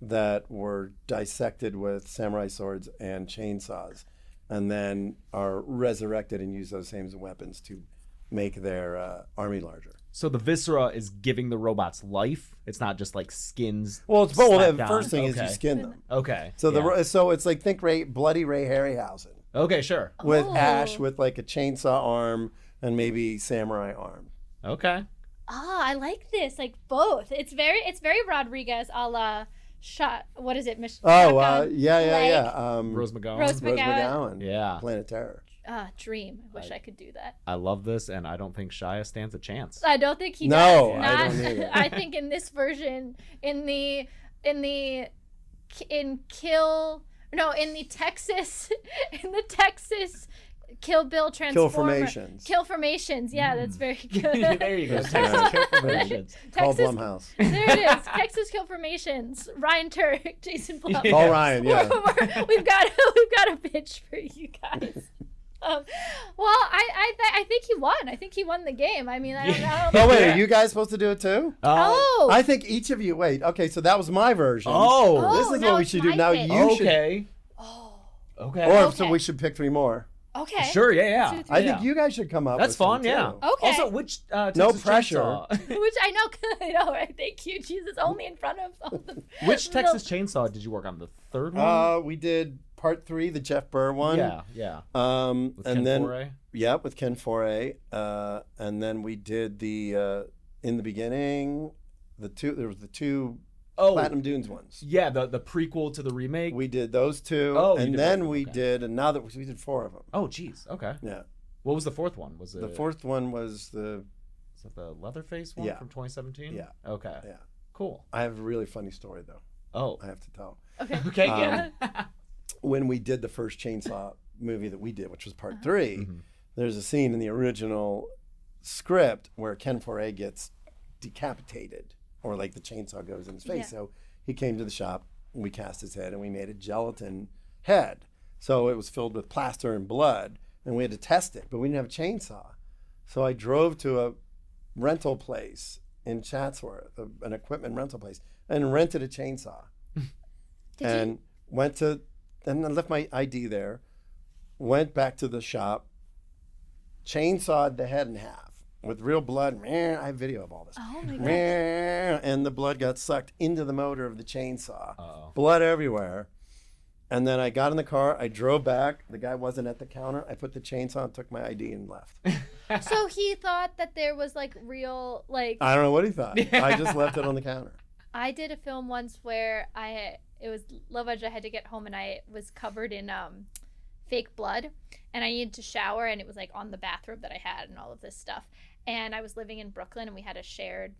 Speaker 1: that were dissected with samurai swords and chainsaws and then are resurrected and use those same weapons to make their uh, army larger.
Speaker 2: So the viscera is giving the robots life. It's not just like skins.
Speaker 1: Well, it's well,
Speaker 2: slapped
Speaker 1: the
Speaker 2: on.
Speaker 1: first thing is you skin them.
Speaker 2: Okay.
Speaker 1: So the
Speaker 2: yeah.
Speaker 1: ro so it's like think Ray, bloody Ray Harryhausen
Speaker 2: Okay, sure.
Speaker 1: with
Speaker 3: Oh.
Speaker 1: Ash with like a chainsaw arm and maybe samurai arm.
Speaker 2: Okay.
Speaker 3: Ah, I like this. Like both. It's very it's very Rodriguez a la shot what is it? Mich-
Speaker 1: Oh, uh, yeah, yeah,
Speaker 3: leg.
Speaker 1: yeah. Um,
Speaker 2: Rose McGowan.
Speaker 3: Rose
Speaker 1: Rose
Speaker 3: McGowan.
Speaker 1: McGowan.
Speaker 2: Yeah.
Speaker 1: Planet Terror.
Speaker 3: Ah, dream. I wish I could do that.
Speaker 2: I love this, and I don't think Shia stands a chance.
Speaker 3: I don't think he
Speaker 1: No,
Speaker 3: does.
Speaker 1: I don't either. [LAUGHS]
Speaker 3: I think in this version, in the in the in Kill no in the Texas [LAUGHS] in the Texas Kill Bill Transformer
Speaker 1: formations.
Speaker 3: Kill formations. Yeah, that's very [LAUGHS] good.
Speaker 2: there you go. Texas
Speaker 1: right.
Speaker 2: Kill Formations.
Speaker 1: Call
Speaker 3: Texas,
Speaker 1: Blumhouse.
Speaker 3: there it is. [LAUGHS] Texas Kill Formations. Ryan Turek, [LAUGHS] Jason Blum.
Speaker 2: Yeah.
Speaker 1: Call Ryan, yeah.
Speaker 3: We're- we've got we've got a pitch for you guys. Um, well, I I, th- I think he won. I think he won the game. I mean, I don't know.
Speaker 1: Oh wait, are you guys supposed to do it too?
Speaker 2: Uh,
Speaker 3: Oh,
Speaker 1: I think each of you. Wait, okay, so that was my version.
Speaker 2: oh.
Speaker 1: this
Speaker 3: Oh,
Speaker 1: is
Speaker 3: now
Speaker 1: what we should do. Now
Speaker 3: pitch.
Speaker 1: you should.
Speaker 2: okay.
Speaker 3: oh,
Speaker 2: Okay.
Speaker 1: Or so we should pick three more.
Speaker 3: Okay.
Speaker 2: Sure. Yeah. Yeah.
Speaker 3: Two,
Speaker 1: I think you guys should come up.
Speaker 2: That's
Speaker 1: with some,
Speaker 2: fun. Yeah.
Speaker 1: too.
Speaker 3: Okay.
Speaker 2: Also, which uh,
Speaker 1: No
Speaker 2: Texas
Speaker 1: pressure.
Speaker 2: Chainsaw, [LAUGHS]
Speaker 3: Which I know, [LAUGHS] I know, right? Thank you, Jesus. Only in front of all the. [LAUGHS]
Speaker 2: which
Speaker 3: little-
Speaker 2: Texas Chainsaw did you work on? The third one.
Speaker 1: Uh, we did part three, the Jeff Burr one.
Speaker 2: yeah. Yeah.
Speaker 1: Um,
Speaker 2: With
Speaker 1: and
Speaker 2: Ken
Speaker 1: then
Speaker 2: Foree?
Speaker 1: yeah, with Ken Foree. Uh, and then we did the uh, in the beginning, the two. There was the two
Speaker 2: Oh.
Speaker 1: Platinum Dunes ones.
Speaker 2: Yeah. The the prequel to the remake.
Speaker 1: We did those two,
Speaker 2: Oh, you
Speaker 1: and
Speaker 2: did
Speaker 1: then
Speaker 2: both,
Speaker 1: we
Speaker 2: okay.
Speaker 1: did another. We did four of them.
Speaker 2: oh, geez. Okay.
Speaker 1: Yeah,
Speaker 2: What was the fourth one? Was it
Speaker 1: the fourth one was the.
Speaker 2: Was that the Leatherface one
Speaker 1: Yeah.
Speaker 2: from 2017?
Speaker 1: Yeah.
Speaker 2: Okay.
Speaker 1: Yeah,
Speaker 2: Cool.
Speaker 1: I have a really funny story though.
Speaker 2: Oh.
Speaker 1: I have to tell.
Speaker 3: Okay. [LAUGHS]
Speaker 2: Okay.
Speaker 1: Um,
Speaker 2: yeah.
Speaker 1: when we did the first chainsaw movie that we did, which was part
Speaker 3: Uh-huh.
Speaker 1: 3
Speaker 2: Mhm.
Speaker 1: there's a scene in the original script where Ken Foree gets decapitated, or like the chainsaw goes in his face.
Speaker 3: Yeah.
Speaker 1: So he came to the shop, we cast his head, and we made a gelatin head. So it was filled with plaster and blood, and we had to test it, but we didn't have a chainsaw. So I drove to a rental place in Chatsworth, a- an equipment rental place, and rented a chainsaw [LAUGHS]
Speaker 3: Did
Speaker 1: and
Speaker 3: you?
Speaker 1: went to and I left my ID there. Went back to the shop, chainsawed the head in half with real blood. Meh, I have video of all this.
Speaker 3: Oh my god.
Speaker 1: And the blood got sucked into the motor of the chainsaw.
Speaker 2: Uh-oh.
Speaker 1: Blood everywhere. And then I got in the car. I drove back. The guy wasn't at the counter. I put the chainsaw and took my ID and left. [LAUGHS]
Speaker 3: So he thought that there was like real like
Speaker 1: I don't know what he thought. [LAUGHS] I just left it on the counter.
Speaker 3: I did a film once where I it was low budget. I had to get home and I was covered in um fake blood and I needed to shower and it was like on the bathrobe that I had and all of this stuff. And I was living in Brooklyn and we had a shared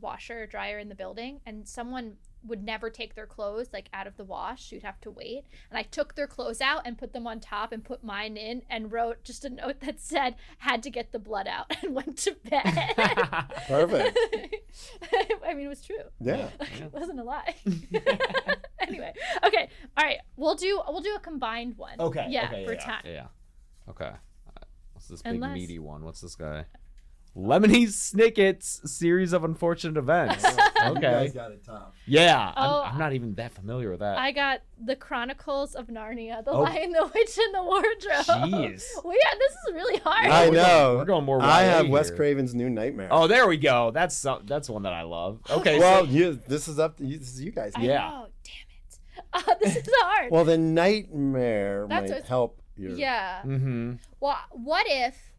Speaker 3: washer dryer in the building and someone would never take their clothes like out of the wash you'd have to wait and i took their clothes out and put them on top and put mine in and wrote just a note that said had to get the blood out [LAUGHS] and went to bed [LAUGHS]
Speaker 1: Perfect. [LAUGHS]
Speaker 3: i mean it was true
Speaker 1: Yeah.
Speaker 3: it wasn't a lie. anyway, okay, all right. We'll do we'll do a combined one.
Speaker 2: Okay.
Speaker 3: Yeah,
Speaker 2: okay,
Speaker 3: for
Speaker 2: yeah,
Speaker 3: time.
Speaker 2: Yeah. Okay. Uh, What's this big
Speaker 3: Unless-
Speaker 2: meaty one? What's this guy? Lemony Snicket's series of unfortunate events. [LAUGHS]
Speaker 1: You
Speaker 2: okay.
Speaker 1: guys got it tough.
Speaker 2: Yeah.
Speaker 3: Oh,
Speaker 2: I'm, I'm not even that familiar with that.
Speaker 3: I got the Chronicles of Narnia, the
Speaker 2: Oh.
Speaker 3: Lion, the Witch, and the Wardrobe.
Speaker 2: Jeez. [LAUGHS]
Speaker 3: We are, this is really hard.
Speaker 1: I
Speaker 2: we're
Speaker 1: know.
Speaker 2: Going, we're going more.
Speaker 1: I
Speaker 2: YA
Speaker 1: have Wes. Craven's New Nightmare.
Speaker 2: Oh, there we go. That's some, that's one that I love. Okay.
Speaker 1: well,
Speaker 2: so,
Speaker 1: you, this is up to you. This is you guys.
Speaker 3: I
Speaker 2: yeah.
Speaker 3: know, damn it. [LAUGHS] Uh, this is hard.
Speaker 1: Well, the nightmare
Speaker 3: That's
Speaker 1: might
Speaker 3: what's-
Speaker 1: help you.
Speaker 3: yeah.
Speaker 2: mm-hmm.
Speaker 3: Well, what if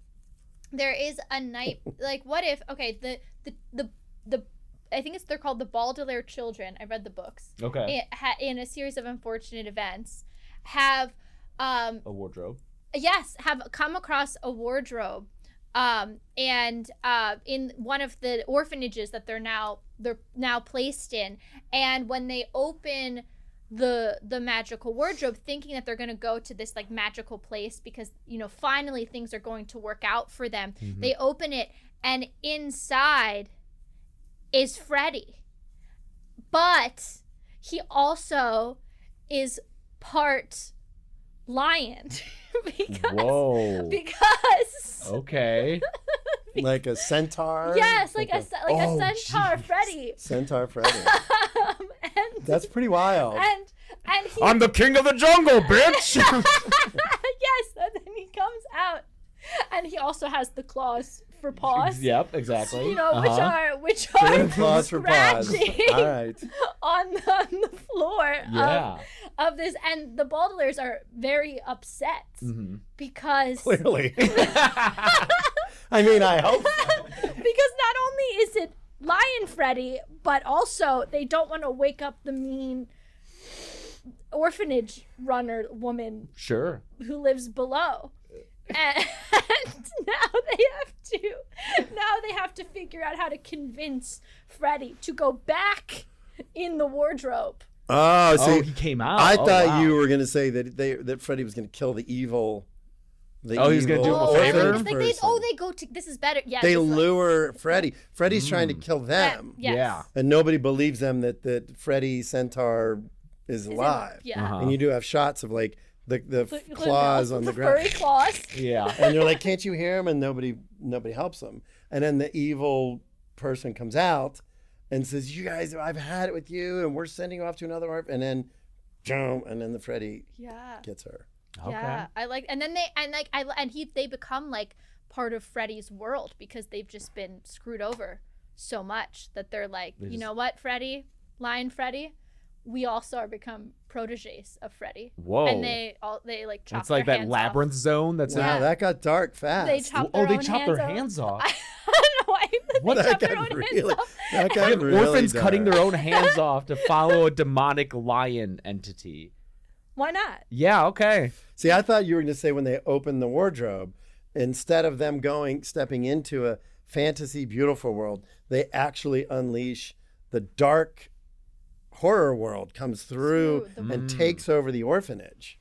Speaker 3: there is a night like what if okay the the the the I think it's they're called the Baudelaire children. I read the books.
Speaker 2: Okay.
Speaker 3: it, ha, in a series of unfortunate events have um
Speaker 2: A wardrobe.
Speaker 3: yes have come across a wardrobe um and uh in one of the orphanages that they're now they're now placed in and when they open the the magical wardrobe thinking that they're going to go to this like magical place because you know finally things are going to work out for them they open it and inside is freddy but he also is part lion [LAUGHS] because
Speaker 2: Whoa.
Speaker 3: because
Speaker 2: Okay. [LAUGHS]
Speaker 1: like a centaur.
Speaker 3: yes like a, ce- like
Speaker 2: Oh,
Speaker 3: a centaur
Speaker 2: jeez.
Speaker 3: freddy
Speaker 1: centaur Freddy. [LAUGHS]
Speaker 3: um, and
Speaker 1: That's pretty wild.
Speaker 3: and and he
Speaker 2: I'm the king of the jungle, bitch. [LAUGHS]
Speaker 3: yes, and then he comes out, and he also has the claws for paws.
Speaker 2: yep, exactly.
Speaker 3: You know, which
Speaker 2: Uh-huh.
Speaker 3: are which are
Speaker 1: Claws for paws. [LAUGHS]
Speaker 3: scratching
Speaker 1: All right.
Speaker 3: on the, on the floor
Speaker 2: Yeah.
Speaker 3: of, of this, and the Baudelaires are very upset
Speaker 2: Mhm.
Speaker 3: because
Speaker 1: Clearly. [LAUGHS] I mean, I hope.
Speaker 3: because not only is it Lion Freddy, but also they don't want to wake up the mean orphanage runner woman
Speaker 2: Sure.
Speaker 3: who lives below. Uh. And [LAUGHS] now they have to now they have to figure out how to convince Freddy to go back in the wardrobe.
Speaker 1: Oh,
Speaker 2: oh, he came out.
Speaker 1: I
Speaker 2: Oh,
Speaker 1: thought
Speaker 2: wow.
Speaker 1: you were going to say that they that Freddy was going to kill the evil. The
Speaker 2: Oh, he was gonna do him a
Speaker 1: evil
Speaker 2: favor?
Speaker 3: like they, oh, they go to this is better. Yeah,
Speaker 1: They
Speaker 3: it's like-
Speaker 1: lure Freddy. Freddy's trying to kill
Speaker 3: yeah,
Speaker 1: them,
Speaker 3: yes.
Speaker 2: Yeah.
Speaker 1: and nobody believes them that that Freddy Centaur is
Speaker 3: Is it-
Speaker 1: alive.
Speaker 3: Yeah.
Speaker 2: Uh-huh.
Speaker 1: And you do have shots of like the the,
Speaker 3: The- the
Speaker 1: claws
Speaker 3: nails
Speaker 1: on
Speaker 3: with
Speaker 1: the
Speaker 3: furry
Speaker 1: ground,
Speaker 3: claws. [LAUGHS]
Speaker 2: Yeah.
Speaker 1: and you're like, "Can't you hear him?" And nobody nobody helps them. And then the evil person comes out and says, "You guys, I've had it with you, and we're sending you off to another orphan." And then, jump, and then the Freddy
Speaker 3: Yeah.
Speaker 1: gets her.
Speaker 2: Okay.
Speaker 3: Yeah, I like, and then they and like I and he they become like part of Freddy's world because they've just been screwed over so much that they're like,
Speaker 2: They
Speaker 3: you
Speaker 2: just-
Speaker 3: know what, Freddy, Lion Freddy, we also are become proteges of Freddy,
Speaker 2: Whoa.
Speaker 3: and they all they like chop
Speaker 2: it's like
Speaker 3: their
Speaker 2: that
Speaker 3: hands
Speaker 2: labyrinth zone that's
Speaker 3: Yeah.
Speaker 1: Wow, that got dark fast.
Speaker 3: They chop
Speaker 2: Oh, they
Speaker 3: own
Speaker 2: chop their hands [LAUGHS] off.
Speaker 3: I don't know they
Speaker 2: What?
Speaker 3: chop
Speaker 1: That
Speaker 3: their
Speaker 1: got
Speaker 3: own
Speaker 1: really-
Speaker 3: hands [LAUGHS]
Speaker 1: that got really
Speaker 2: orphans cutting their own hands off to follow a demonic lion entity.
Speaker 3: Why not?
Speaker 2: Yeah, okay.
Speaker 1: See, I thought you were going to say when they open the wardrobe, instead of them going stepping into a fantasy beautiful world, they actually unleash the dark horror world comes through
Speaker 3: Through the-
Speaker 1: and takes over the orphanage.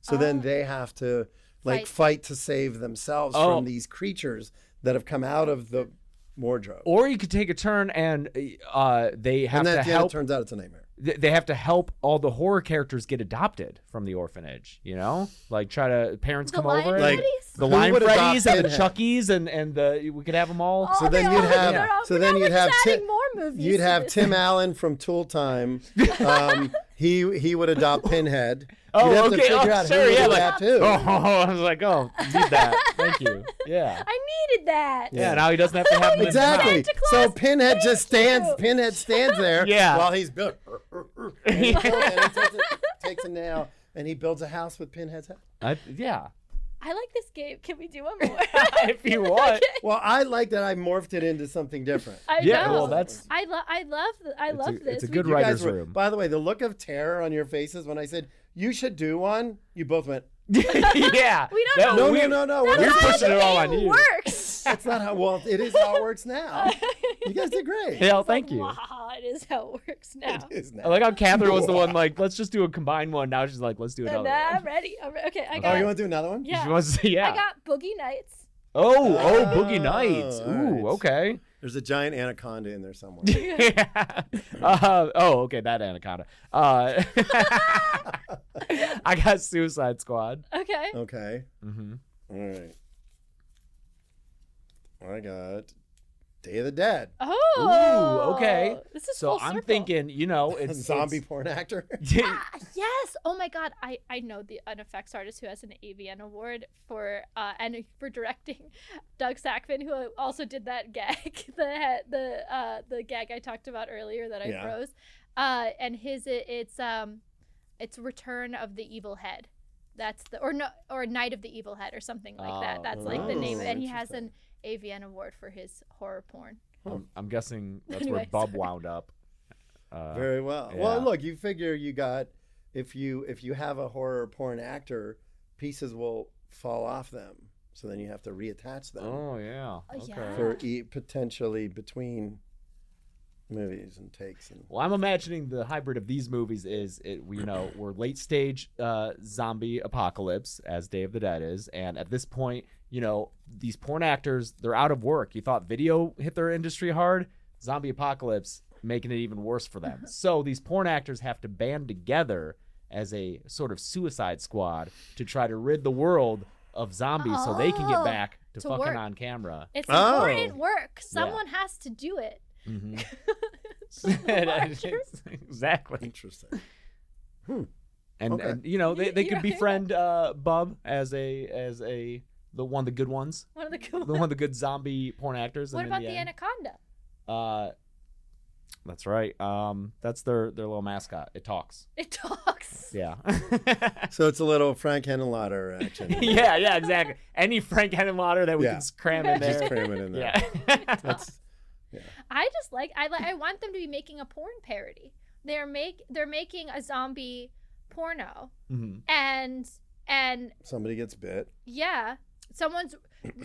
Speaker 1: So then they have to like
Speaker 3: Fight.
Speaker 1: fight, to save themselves
Speaker 2: Oh.
Speaker 1: from these creatures that have come out of the wardrobe.
Speaker 2: Or you could take a turn and uh, they have
Speaker 1: and then
Speaker 2: to
Speaker 1: at the end, it
Speaker 2: help.
Speaker 1: turns out it's a nightmare.
Speaker 2: Th- They have to help all the horror characters get adopted from the orphanage. You know, like try to parents
Speaker 3: The
Speaker 2: come
Speaker 3: Lion
Speaker 2: over.
Speaker 1: Like-
Speaker 2: the
Speaker 1: Who
Speaker 2: Lion
Speaker 1: would adopt
Speaker 2: Freddies and the
Speaker 1: Pinhead?
Speaker 2: Chuckies and and the we could have them all.
Speaker 3: Oh,
Speaker 1: So then you'd
Speaker 3: all-
Speaker 1: have-
Speaker 3: they're
Speaker 1: so then you'd have
Speaker 3: just
Speaker 1: Ti-
Speaker 3: adding more movies.
Speaker 1: You'd have. Tim [LAUGHS] Allen from Tool Time. [LAUGHS] Um, he he would adopt Pinhead.
Speaker 2: Oh,
Speaker 1: You'd have
Speaker 2: okay.
Speaker 1: to figure
Speaker 2: Oh,
Speaker 1: out
Speaker 2: sure,
Speaker 1: who
Speaker 2: yeah,
Speaker 1: adopt
Speaker 2: like-
Speaker 1: who. [LAUGHS]
Speaker 2: Oh, I was like, oh, need that. Thank you. Yeah.
Speaker 3: I needed that.
Speaker 2: Yeah. Now he doesn't have to have them
Speaker 1: Exactly.
Speaker 2: mouth.
Speaker 3: Santa
Speaker 1: So Pinhead
Speaker 3: thank
Speaker 1: just stands.
Speaker 3: you.
Speaker 1: Pinhead stands there.
Speaker 2: Yeah.
Speaker 1: While he's built. [LAUGHS] and he, [LAUGHS] built- and he [LAUGHS] takes, a, nail and he builds a house with Pinhead's head.
Speaker 2: I, yeah.
Speaker 3: I like this game. Can we do one more?
Speaker 2: if you want.
Speaker 1: Well, I like that I morphed it into something different.
Speaker 3: I
Speaker 2: Yeah.
Speaker 3: know.
Speaker 2: Well, that's
Speaker 3: I love. I love. I
Speaker 2: It's
Speaker 3: love
Speaker 2: a-
Speaker 3: this.
Speaker 2: it's a good
Speaker 3: do-
Speaker 1: You guys
Speaker 2: writer's
Speaker 1: were-
Speaker 2: room.
Speaker 1: By the way, the look of terror on your faces when I said you should do one, you both went.
Speaker 2: yeah.
Speaker 3: We don't
Speaker 2: That-
Speaker 3: know.
Speaker 1: No,
Speaker 2: we-
Speaker 1: no, no, no.
Speaker 3: That's
Speaker 1: we're
Speaker 2: You're
Speaker 3: not
Speaker 1: not-
Speaker 3: how
Speaker 2: pushing
Speaker 3: the
Speaker 2: it all on
Speaker 3: game
Speaker 2: you.
Speaker 3: Works.
Speaker 1: That's not how. Well, it is how it works now. You guys did great.
Speaker 2: Yeah, thank you.
Speaker 3: Wow, it is how it works now.
Speaker 1: It is now.
Speaker 2: I like how Catherine was the [LAUGHS] one like, let's just do a combined one. Now she's like, let's do
Speaker 3: And
Speaker 2: another
Speaker 3: I'm
Speaker 2: one.
Speaker 3: ready. I'm re- okay, I got.
Speaker 1: Oh, you want to do another one?
Speaker 3: yeah.
Speaker 2: She wants to, yeah.
Speaker 3: I got Boogie Nights.
Speaker 2: oh, oh, Boogie
Speaker 1: Oh,
Speaker 2: Nights. Ooh,
Speaker 1: right.
Speaker 2: okay.
Speaker 1: There's a giant anaconda in there somewhere. [LAUGHS]
Speaker 2: yeah. Uh, oh, okay, that anaconda. Uh, [LAUGHS] I got Suicide Squad.
Speaker 3: Okay.
Speaker 1: Okay.
Speaker 2: Mm-hmm.
Speaker 1: All right. I got Day of the Dead.
Speaker 3: Oh.
Speaker 2: okay.
Speaker 3: This is
Speaker 2: So
Speaker 3: full
Speaker 2: I'm
Speaker 3: circle.
Speaker 2: thinking, you know,
Speaker 1: A [LAUGHS]
Speaker 2: it's
Speaker 1: zombie
Speaker 2: it's-
Speaker 1: porn actor. [LAUGHS]
Speaker 3: Ah, yes. Oh my God. I I know the an effects artist who has an AVN award for uh and for directing [LAUGHS] Doug Sakmann, who also did that gag, the the uh the gag I talked about earlier that I
Speaker 1: Yeah.
Speaker 3: froze. Uh, and his it, it's um, it's Return of the Evil Head. That's the or no or Night of the Evil Head or something like
Speaker 2: Oh,
Speaker 3: that. That's like the name,
Speaker 1: oh,
Speaker 3: and he has an AVN award for his horror porn.
Speaker 2: I'm, I'm guessing that's
Speaker 3: Anyway,
Speaker 2: where Bub
Speaker 3: sorry.
Speaker 2: wound up. [LAUGHS] Uh,
Speaker 1: Very well. Well,
Speaker 2: yeah.
Speaker 1: look, you figure you got if you if you have a horror porn actor, pieces will fall off them. So then you have to reattach them
Speaker 2: oh yeah.
Speaker 3: Oh,
Speaker 2: Okay.
Speaker 3: yeah.
Speaker 1: for e- potentially between movies and takes and
Speaker 2: Well, I'm imagining the hybrid of these movies is it you know we're late stage uh, zombie apocalypse as Day of the Dead is, and at this point, you know these porn actors they're out of work. You thought video hit their industry hard, zombie apocalypse making it even worse for them. [LAUGHS] so these porn actors have to band together as a sort of suicide squad to try to rid the world of zombies so they can get
Speaker 3: Oh,
Speaker 2: back to,
Speaker 3: to
Speaker 2: fucking
Speaker 3: work.
Speaker 2: on camera.
Speaker 3: It's
Speaker 1: Oh.
Speaker 3: important work. Someone has to do it. [LAUGHS] [LAUGHS]
Speaker 2: Mhm. Exactly.
Speaker 1: interesting.
Speaker 2: and
Speaker 1: Okay.
Speaker 2: and you know they, they could
Speaker 3: Yeah.
Speaker 2: befriend uh bub as a as a the one of the good ones
Speaker 3: One of the good [LAUGHS]
Speaker 2: the one of the good zombie porn actors
Speaker 3: What
Speaker 2: in
Speaker 3: about the,
Speaker 2: end-
Speaker 3: anaconda?
Speaker 2: uh that's right um that's their their little mascot it talks
Speaker 3: It talks. [LAUGHS]
Speaker 2: yeah
Speaker 1: So it's a little Frank Henenlotter action. [LAUGHS]
Speaker 2: yeah yeah exactly any frank henenlotter that we
Speaker 1: Yeah.
Speaker 2: can cram in there
Speaker 1: Just cram it in there.
Speaker 2: yeah
Speaker 1: That's
Speaker 3: I just like I like I want them to be making a porn parody. They're make they're making a zombie porno
Speaker 2: Mhm.
Speaker 3: and and
Speaker 1: somebody gets bit.
Speaker 3: yeah, someone's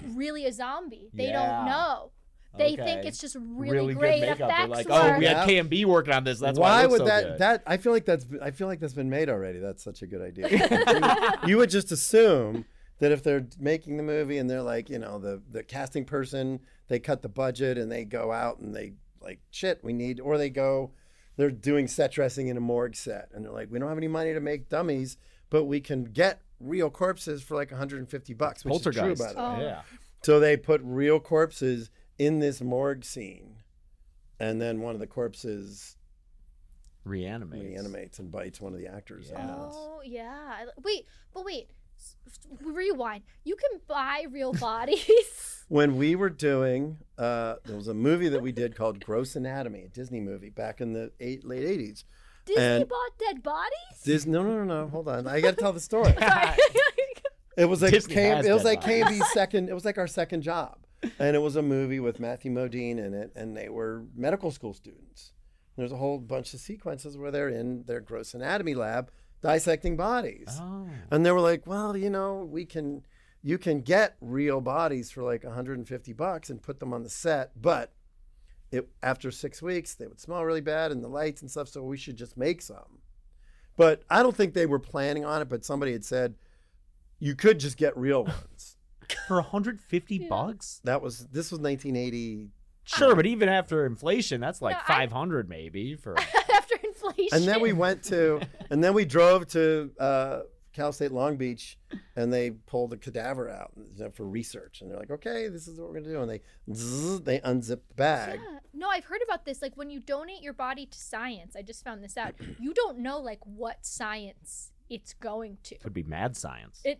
Speaker 3: really a zombie. They
Speaker 2: Yeah.
Speaker 3: don't know. They think it's just really,
Speaker 2: good
Speaker 3: great
Speaker 2: makeup. They're
Speaker 3: effects
Speaker 2: like,
Speaker 3: work.
Speaker 2: oh, we
Speaker 1: Yeah.
Speaker 2: had KNB working on this. That's why,
Speaker 1: why would
Speaker 2: so
Speaker 1: that
Speaker 2: good.
Speaker 1: that I feel like that's I feel like that's been made already. That's such a good idea. you, [LAUGHS] you would just assume that if they're making the movie and they're like, you know, the the casting person, they cut the budget and they go out and they like shit, we need or they go they're doing set dressing in a morgue set and they're like, we don't have any money to make dummies, but we can get real corpses for like 150 bucks, which is true
Speaker 2: Poltergeist.
Speaker 1: by the way.
Speaker 3: Oh.
Speaker 2: yeah
Speaker 1: So they put real corpses in this morgue scene, and then one of the corpses
Speaker 2: reanimates
Speaker 1: reanimates and bites one of the actors.
Speaker 2: Yeah.
Speaker 1: on the nose.
Speaker 3: Oh yeah. Wait, but wait. S- s- Rewind. You can buy real [LAUGHS] bodies.
Speaker 1: When we were doing, uh, there was a movie that we did called Gross Anatomy, a Disney movie back in the eight, late '80s.
Speaker 3: Disney
Speaker 1: And-
Speaker 3: bought dead bodies.
Speaker 1: Dis- no, no, no, no. Hold on, I got to tell the story. [LAUGHS] [LAUGHS] It was like
Speaker 2: Disney
Speaker 1: Cam, it was like
Speaker 2: bodies.
Speaker 1: KNB's second. It was like our second job, and it was a movie with Matthew Modine in it, and they were medical school students. There's a whole bunch of sequences where they're in their gross anatomy lab dissecting bodies,
Speaker 2: oh
Speaker 1: and they were like, "Well, you know, we can, you can get real bodies for like 150 bucks and put them on the set, but." It, after six weeks, they would smell really bad and the lights and stuff. So we should just make some. But I don't think they were planning on it. But somebody had said, you could just get real [LAUGHS] ones.
Speaker 2: for 150
Speaker 3: Yeah.
Speaker 2: bucks
Speaker 1: That was this was 1980,
Speaker 2: Sure, but even after inflation, that's like
Speaker 3: No, I-
Speaker 2: 500 maybe for. [LAUGHS]
Speaker 3: After inflation.
Speaker 1: and then we went to, and then we drove to uh, Cal State Long Beach, and they pulled the cadaver out for research, and they're like, okay, this is what we're gonna do, and they zzz, they unzip the bag.
Speaker 3: Yeah. No, I've heard about this. Like when you donate your body to science, I just found this out. You don't know like what science it's going to.
Speaker 2: Could be mad science.
Speaker 3: It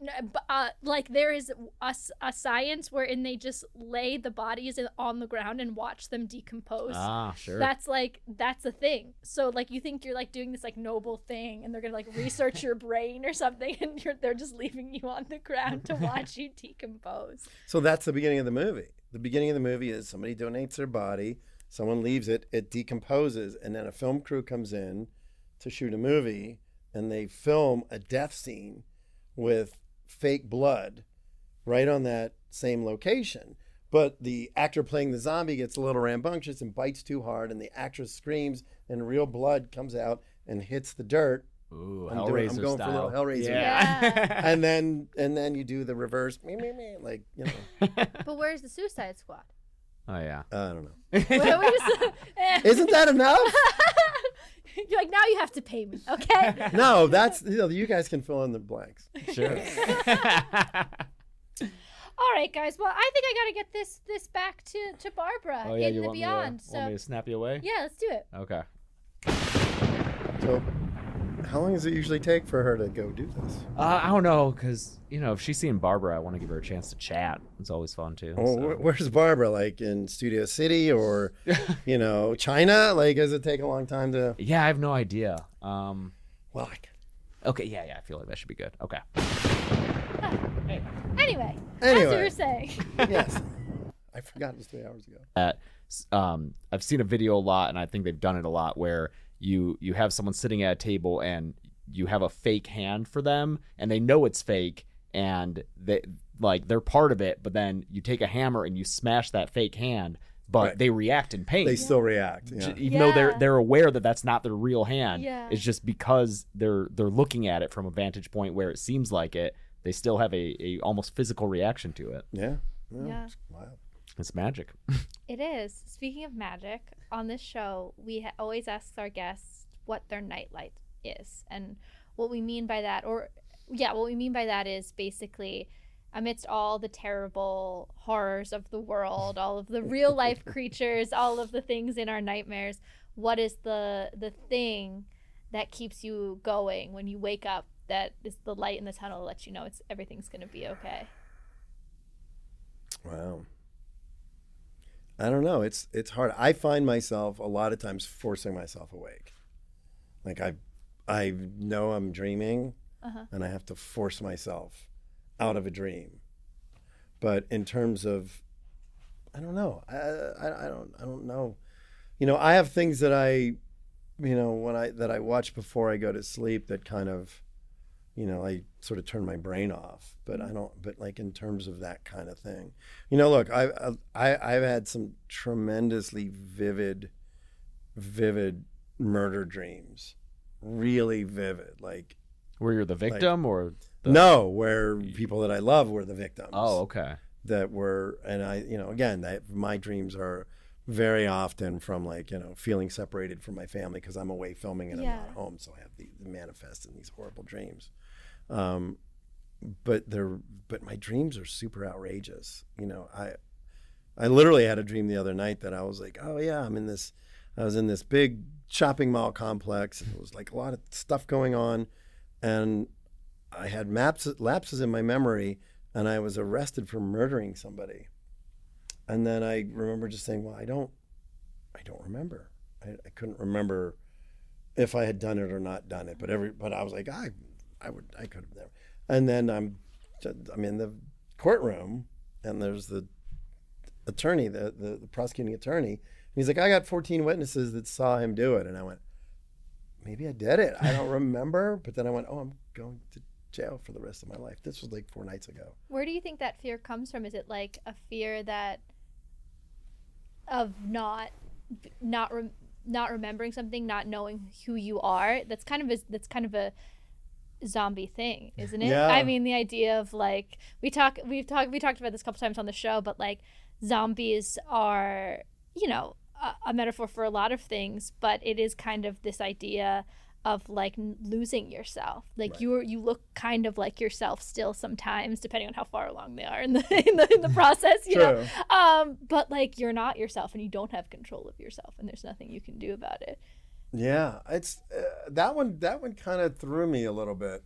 Speaker 3: uh, like there is a science wherein they just lay the bodies on the ground and watch them decompose.
Speaker 2: ah, sure.
Speaker 3: That's like that's a thing. So like you think you're like doing this like noble thing, and they're gonna like research your brain or something, [LAUGHS] and you're they're just leaving you on the ground to watch you [LAUGHS] decompose.
Speaker 1: So that's the beginning of the movie. The beginning of the movie is somebody donates their body, someone leaves it, it decomposes, and then a film crew comes in to shoot a movie, and they film a death scene with fake blood right on that same location. But the actor playing the zombie gets a little rambunctious and bites too hard, and the actress screams, and real blood comes out and hits the dirt.
Speaker 2: Ooh,
Speaker 1: I'm doing- I'm going for a little Hellraiser.
Speaker 2: Yeah.
Speaker 1: And [LAUGHS] then and then you do the reverse, me, me, me, like you know, [LAUGHS]
Speaker 3: But where's the Suicide Squad?
Speaker 2: oh yeah.
Speaker 1: I don't know.
Speaker 3: Well, we just-. [LAUGHS]
Speaker 1: Isn't that enough? [LAUGHS]
Speaker 3: You're like now you have to pay me, okay? [LAUGHS]
Speaker 1: No, that's you know, you guys can fill in the blanks.
Speaker 2: Sure. [LAUGHS]
Speaker 3: All right, guys. Well, I think I gotta get this this back to to Barbara
Speaker 2: oh yeah,
Speaker 3: in
Speaker 2: you
Speaker 3: the
Speaker 2: want
Speaker 3: beyond.
Speaker 2: me to,
Speaker 3: so
Speaker 2: want me to snap you away?
Speaker 3: yeah, let's do it.
Speaker 2: Okay.
Speaker 1: So, how long does it usually take for her to go do this?
Speaker 2: Uh, I don't know, cause you know if she's seeing Barbara, I want to give her a chance to chat. It's always fun too.
Speaker 1: Oh,
Speaker 2: so.
Speaker 1: wh- where's Barbara? Like in Studio City or, [LAUGHS] you know, China? Like, does it take a long time to?
Speaker 2: Yeah, I have no idea. Um.
Speaker 1: Well, I
Speaker 2: Okay. Yeah. Yeah. I feel like that should be good. Okay.
Speaker 3: Anyway, as you were saying, [LAUGHS]
Speaker 1: yes, I forgot it was three hours ago.
Speaker 2: that um, I've seen a video a lot, and I think they've done it a lot, where you you have someone sitting at a table and you have a fake hand for them, and they know it's fake, and they like they're part of it, but then you take a hammer and you smash that fake hand. but
Speaker 1: Right.
Speaker 2: they react in pain.
Speaker 1: They still react. Yeah.
Speaker 2: even though they're they're aware that that's not their real hand.
Speaker 3: Yeah.
Speaker 2: It's just because they're they're looking at it from a vantage point where it seems like it. They still have a, a almost physical reaction to it.
Speaker 1: Yeah. Yeah.
Speaker 3: Yeah.
Speaker 1: It's wild.
Speaker 2: It's magic. [LAUGHS]
Speaker 3: It is. Speaking of magic, on this show, we ha- always ask our guests what their nightlight is. And what we mean by that, or yeah, what we mean by that is basically amidst all the terrible horrors of the world, all of the real life [LAUGHS] creatures, all of the things in our nightmares, what is the the thing that keeps you going when you wake up that is the light in the tunnel that lets you know it's everything's going to be okay.
Speaker 1: Wow. I don't know. It's it's hard. I find myself a lot of times forcing myself awake. Like I I know I'm dreaming
Speaker 3: Uh-huh.
Speaker 1: and I have to force myself out of a dream. But in terms of I don't know. I, I, I don't I don't know. You know, I have things that I you know, when I that I watch before I go to sleep that kind of you know, I sort of turn my brain off, but I don't. But like in terms of that kind of thing, you know, look, I I I've had some tremendously vivid, vivid murder dreams, really vivid. Like
Speaker 2: Where you're the victim or the...
Speaker 1: no, where people that I love were the victims.
Speaker 2: Oh, okay.
Speaker 1: that were, and I, you know, again, that my dreams are very often from like you know feeling separated from my family because I'm away filming and I'm not home, so I have these manifest in these horrible dreams. Um, but they're but my dreams are super outrageous. You know, I I literally had a dream the other night that I was like, oh yeah, I'm in this. I was in this big shopping mall complex. It was like a lot of stuff going on, and I had maps lapses in my memory, and I was arrested for murdering somebody. And then I remember just saying, well, I don't, I don't remember. I, I couldn't remember if I had done it or not done it. But every, but I was like, I, I would, I could have never. And then I'm, I'm in the courtroom, and there's the attorney, the, the, the prosecuting attorney. And he's like, I got 14 witnesses that saw him do it. And I went, maybe I did it. I don't [LAUGHS] remember. But then I went, oh, I'm going to jail for the rest of my life. This was like four nights ago.
Speaker 3: Where do you think that fear comes from? Is it like a fear that of not not rem- not remembering something, not knowing who you are? That's kind of a, that's kind of a zombie thing, isn't it?
Speaker 1: Yeah.
Speaker 3: I mean, the idea of like we talk we've talked we talked about this a couple times on the show, but like zombies are, you know, a, a metaphor for a lot of things, but it is kind of this idea of like losing yourself. Like
Speaker 1: Right.
Speaker 3: you you look kind of like yourself still sometimes, depending on how far along they are in the [LAUGHS] in the, in the process. You know, um, but like you're not yourself, and you don't have control of yourself, and there's nothing you can do about it.
Speaker 1: Yeah, it's uh, that one. That one kind of threw me a little bit.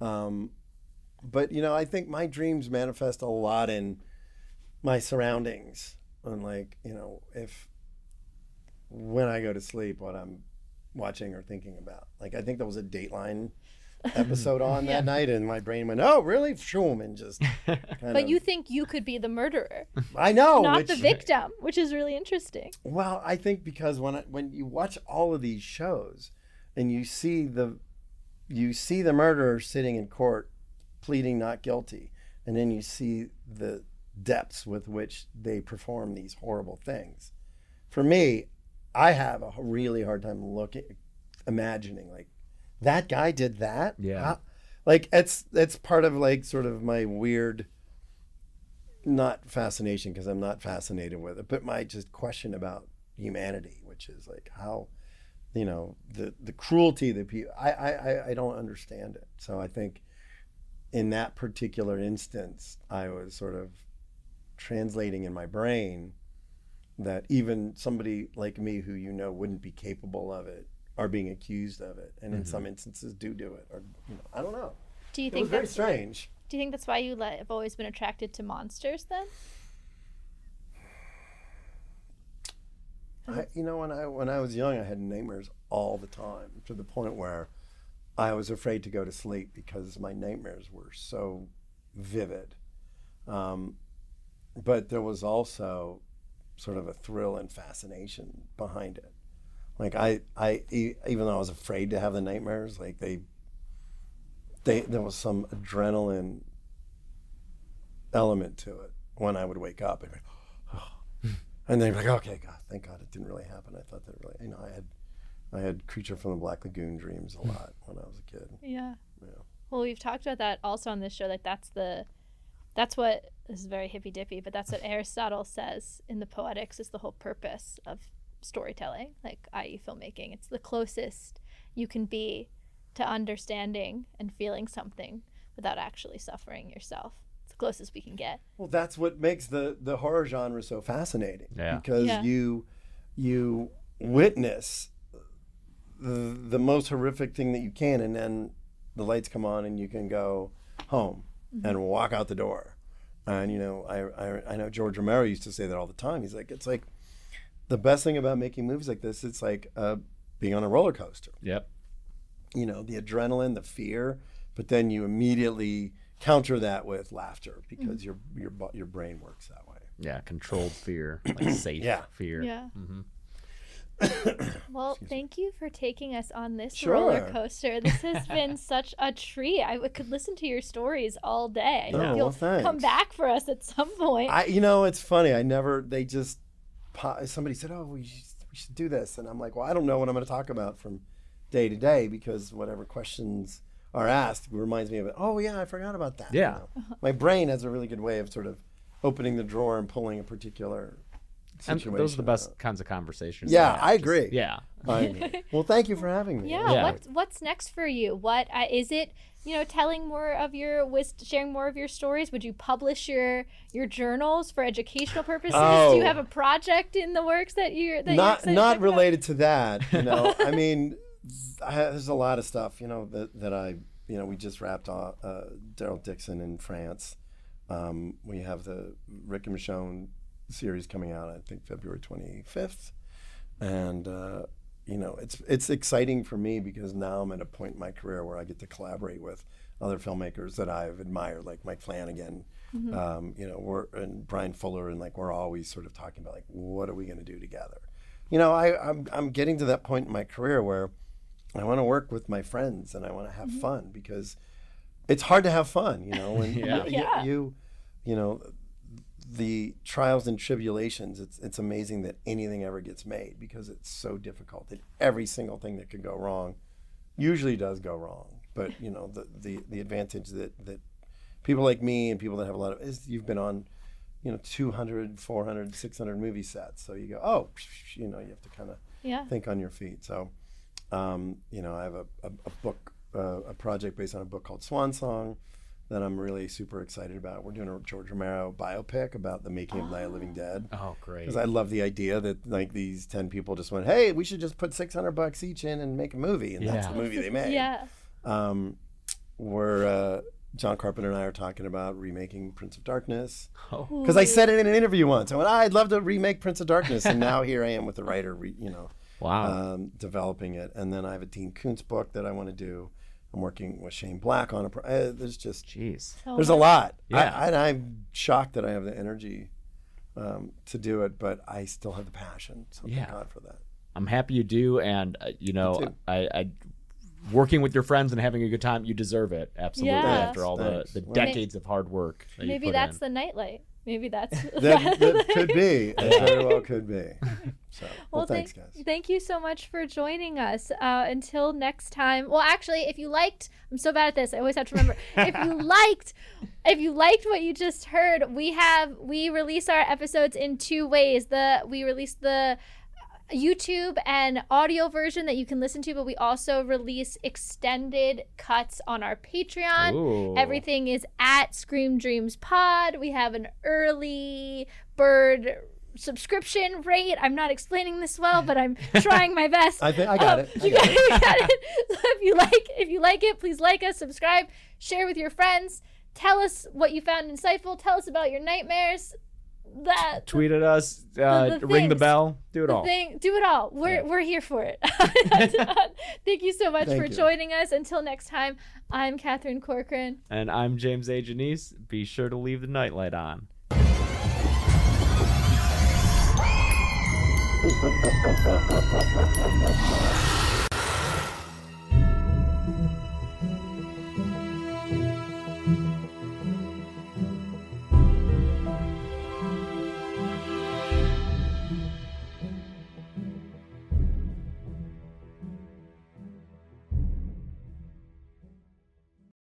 Speaker 1: Um, but you know, I think my dreams manifest a lot in my surroundings, and like you know, if when I go to sleep, what I'm watching or thinking about. Like I think there was a Dateline [LAUGHS] episode on
Speaker 3: Yeah.
Speaker 1: that night, and my brain went, "Oh, really?" Shoom, and just. [LAUGHS] Kind
Speaker 3: But
Speaker 1: of,
Speaker 3: you think you could be the murderer,
Speaker 1: I know,
Speaker 3: not
Speaker 1: which-
Speaker 3: the victim, which is really interesting.
Speaker 1: Well, I think because when I, when you watch all of these shows and you see the you see the murderer sitting in court pleading not guilty and then you see the depths with which they perform these horrible things. For me, I have a really hard time looking imagining like that guy did that?
Speaker 2: Yeah.
Speaker 1: How- like it's it's part of like sort of my weird not fascination because I'm not fascinated with it, but my just question about humanity, which is like how, you know, the the cruelty that people I I I- I don't understand it. So I think in that particular instance, I was sort of translating in my brain that even somebody like me who you know wouldn't be capable of it are being accused of it, and in some instances do do it, or you know, I don't know.
Speaker 3: Do you
Speaker 1: It was
Speaker 3: think
Speaker 1: very strange.
Speaker 3: Do you think that's why you like, have always been attracted to monsters then?
Speaker 1: I, you know, when I when I was young, I had nightmares all the time to the point where I was afraid to go to sleep because my nightmares were so vivid. Um, but there was also sort of a thrill and fascination behind it. Like I, I even though I was afraid to have the nightmares, like they, they there was some adrenaline element to it when I would wake up. I'd be, [GASPS] and then like, okay, God, thank God it didn't really happen. I thought that really, you know, I had, I had Creature from the Black Lagoon dreams a hmm. lot when I was a kid.
Speaker 3: Yeah.
Speaker 1: Yeah.
Speaker 3: Well, we've talked about that also on this show. Like that's the, that's what this is very hippy dippy, but that's what [LAUGHS] Aristotle says in the Poetics is the whole purpose of storytelling, like i.e. filmmaking. It's the closest you can be to understanding and feeling something without actually suffering yourself. It's the closest we can get.
Speaker 1: Well, that's what makes the the horror genre so fascinating.
Speaker 2: Yeah.
Speaker 1: Because
Speaker 3: Yeah.
Speaker 1: you you witness the, the most horrific thing that you can, and then the lights come on, and you can go home mm-hmm. and walk out the door. And you know, I, I I know George Romero used to say that all the time. He's like, it's like the best thing about making movies like this. It's like uh, being on a roller coaster
Speaker 2: Yep.
Speaker 1: you know the adrenaline the fear but then you immediately counter that with laughter because your your bu- your brain works that way
Speaker 2: Yeah. Controlled fear, like [COUGHS] safe fear.
Speaker 1: Yeah.
Speaker 2: fear.
Speaker 3: Yeah. Well, thank you for taking us on this
Speaker 1: Sure.
Speaker 3: roller coaster. This has [LAUGHS] been such a treat. I w- could listen to your stories all day. I
Speaker 1: Oh,
Speaker 3: think
Speaker 1: well, thanks.
Speaker 3: come back for us at some point.
Speaker 1: i you know it's funny i never they just somebody said oh we should, we should do this and i'm like well i don't know what i'm going to talk about from day to day because whatever questions are asked reminds me of it oh yeah i forgot about that you
Speaker 2: Yeah.
Speaker 1: know. my brain has a really good way of sort of opening the drawer and pulling a particular
Speaker 2: And those are the best kinds of conversations.
Speaker 1: yeah
Speaker 2: to have.
Speaker 1: i
Speaker 2: Just-
Speaker 1: agree
Speaker 2: yeah.
Speaker 1: I- [LAUGHS] well thank you for having me
Speaker 3: yeah,
Speaker 2: Yeah.
Speaker 3: What's what's next for you? What uh, is it? You know, telling more of your wis- sharing more of your stories. Would you publish your your journals for educational purposes? Do you
Speaker 1: Oh.
Speaker 3: have a project in the works that you're that you're
Speaker 1: not
Speaker 3: excited
Speaker 1: not
Speaker 3: about?
Speaker 1: related to that you [LAUGHS] know i mean I, there's a lot of stuff you know that, that i you know we just wrapped off uh, daryl dixon in france um, we have the rick and michonne series coming out i think february 25th and uh, you know it's it's exciting for me because now i'm at a point in my career where i get to collaborate with other filmmakers that i've admired like mike flanagan um, you know we're and bryan fuller and like we're always sort of talking about like what are we going to do together you know I, I'm, I'm getting to that point in my career where i want to work with my friends and i want to have fun because it's hard to have fun you know when
Speaker 2: Yeah. [LAUGHS]
Speaker 1: you,
Speaker 3: Yeah.
Speaker 1: you you know the trials and tribulations it's it's amazing that anything ever gets made because it's so difficult that every single thing that could go wrong usually does go wrong. But you know the the, the advantage that that people like me and people that have a lot of is you've been on you know 200 400 600 movie sets. So you go oh you know you have to kind of
Speaker 3: Yeah.
Speaker 1: think on your feet. So um, you know i have a, a, a book uh, a project based on a book called swan song that i'm really super excited about we're doing a george romero biopic about the making of night of the living dead
Speaker 2: Oh, great.
Speaker 1: because I love the idea that like these ten people just went, "Hey, we should just put six hundred bucks each in and make a movie," and that's the movie they [LAUGHS] made.
Speaker 3: Yeah.
Speaker 1: Um, where uh, John Carpenter and I are talking about remaking Prince of Darkness
Speaker 2: Oh.
Speaker 1: because I said it in an interview once. I went, "Ah, "I'd love to remake Prince of Darkness," and now here I am with the writer, re- you know,
Speaker 2: Wow.
Speaker 1: um, developing it. And then I have a Dean Koontz book that I want to do. I'm working with Shane Black on a. Pro- uh, there's just
Speaker 2: Jeez.
Speaker 3: So
Speaker 1: there's a lot.
Speaker 2: Yeah.
Speaker 1: I, and I'm shocked that I have the energy um, to do it, but I still have the passion. So
Speaker 2: Yeah.
Speaker 1: thank God for that.
Speaker 2: I'm happy you do, and uh, you know. I, I, working with your friends and having a good time, you deserve it. Absolutely.
Speaker 3: Yeah.
Speaker 2: After all
Speaker 1: Thanks.
Speaker 2: the, the
Speaker 1: Well-
Speaker 2: decades of hard work. That
Speaker 3: Maybe
Speaker 2: you put
Speaker 3: that's
Speaker 2: in.
Speaker 3: the nightlight. Maybe that's [LAUGHS]
Speaker 1: That, that [LAUGHS] could be. [LAUGHS] It very well could be. So, well,
Speaker 3: Well,
Speaker 1: thanks,
Speaker 3: thank,
Speaker 1: guys.
Speaker 3: thank you so much for joining us. Uh, until next time. Well, actually, if you liked, I'm so bad at this. I always have to remember. if you liked, if you liked what you just heard, we have we release our episodes in two ways. The we release the YouTube and audio version that you can listen to, but we also release extended cuts on our Patreon.
Speaker 2: Ooh.
Speaker 3: Everything is at Scream Dreams Pod. We have an early bird subscription rate. I'm not explaining this well, but I'm [LAUGHS] trying my best.
Speaker 1: I think I got
Speaker 3: Um,
Speaker 1: it. I
Speaker 3: you
Speaker 1: got
Speaker 3: it. you got it. So if you like, if you like it, please like us, subscribe, share with your friends. Tell us what you found insightful. Tell us about your nightmares. That
Speaker 2: Tweet at us, uh,
Speaker 3: the
Speaker 2: ring the bell, do it all.
Speaker 3: thing. Do it all. We're
Speaker 2: Yeah.
Speaker 3: we're here for it. [LAUGHS] [LAUGHS] Thank you so much
Speaker 1: Thank
Speaker 3: for
Speaker 1: you.
Speaker 3: joining us. Until next time, I'm Catherine Corcoran.
Speaker 2: And I'm James A. Janisse. Be sure to leave the nightlight on.
Speaker 4: Thank [LAUGHS] you.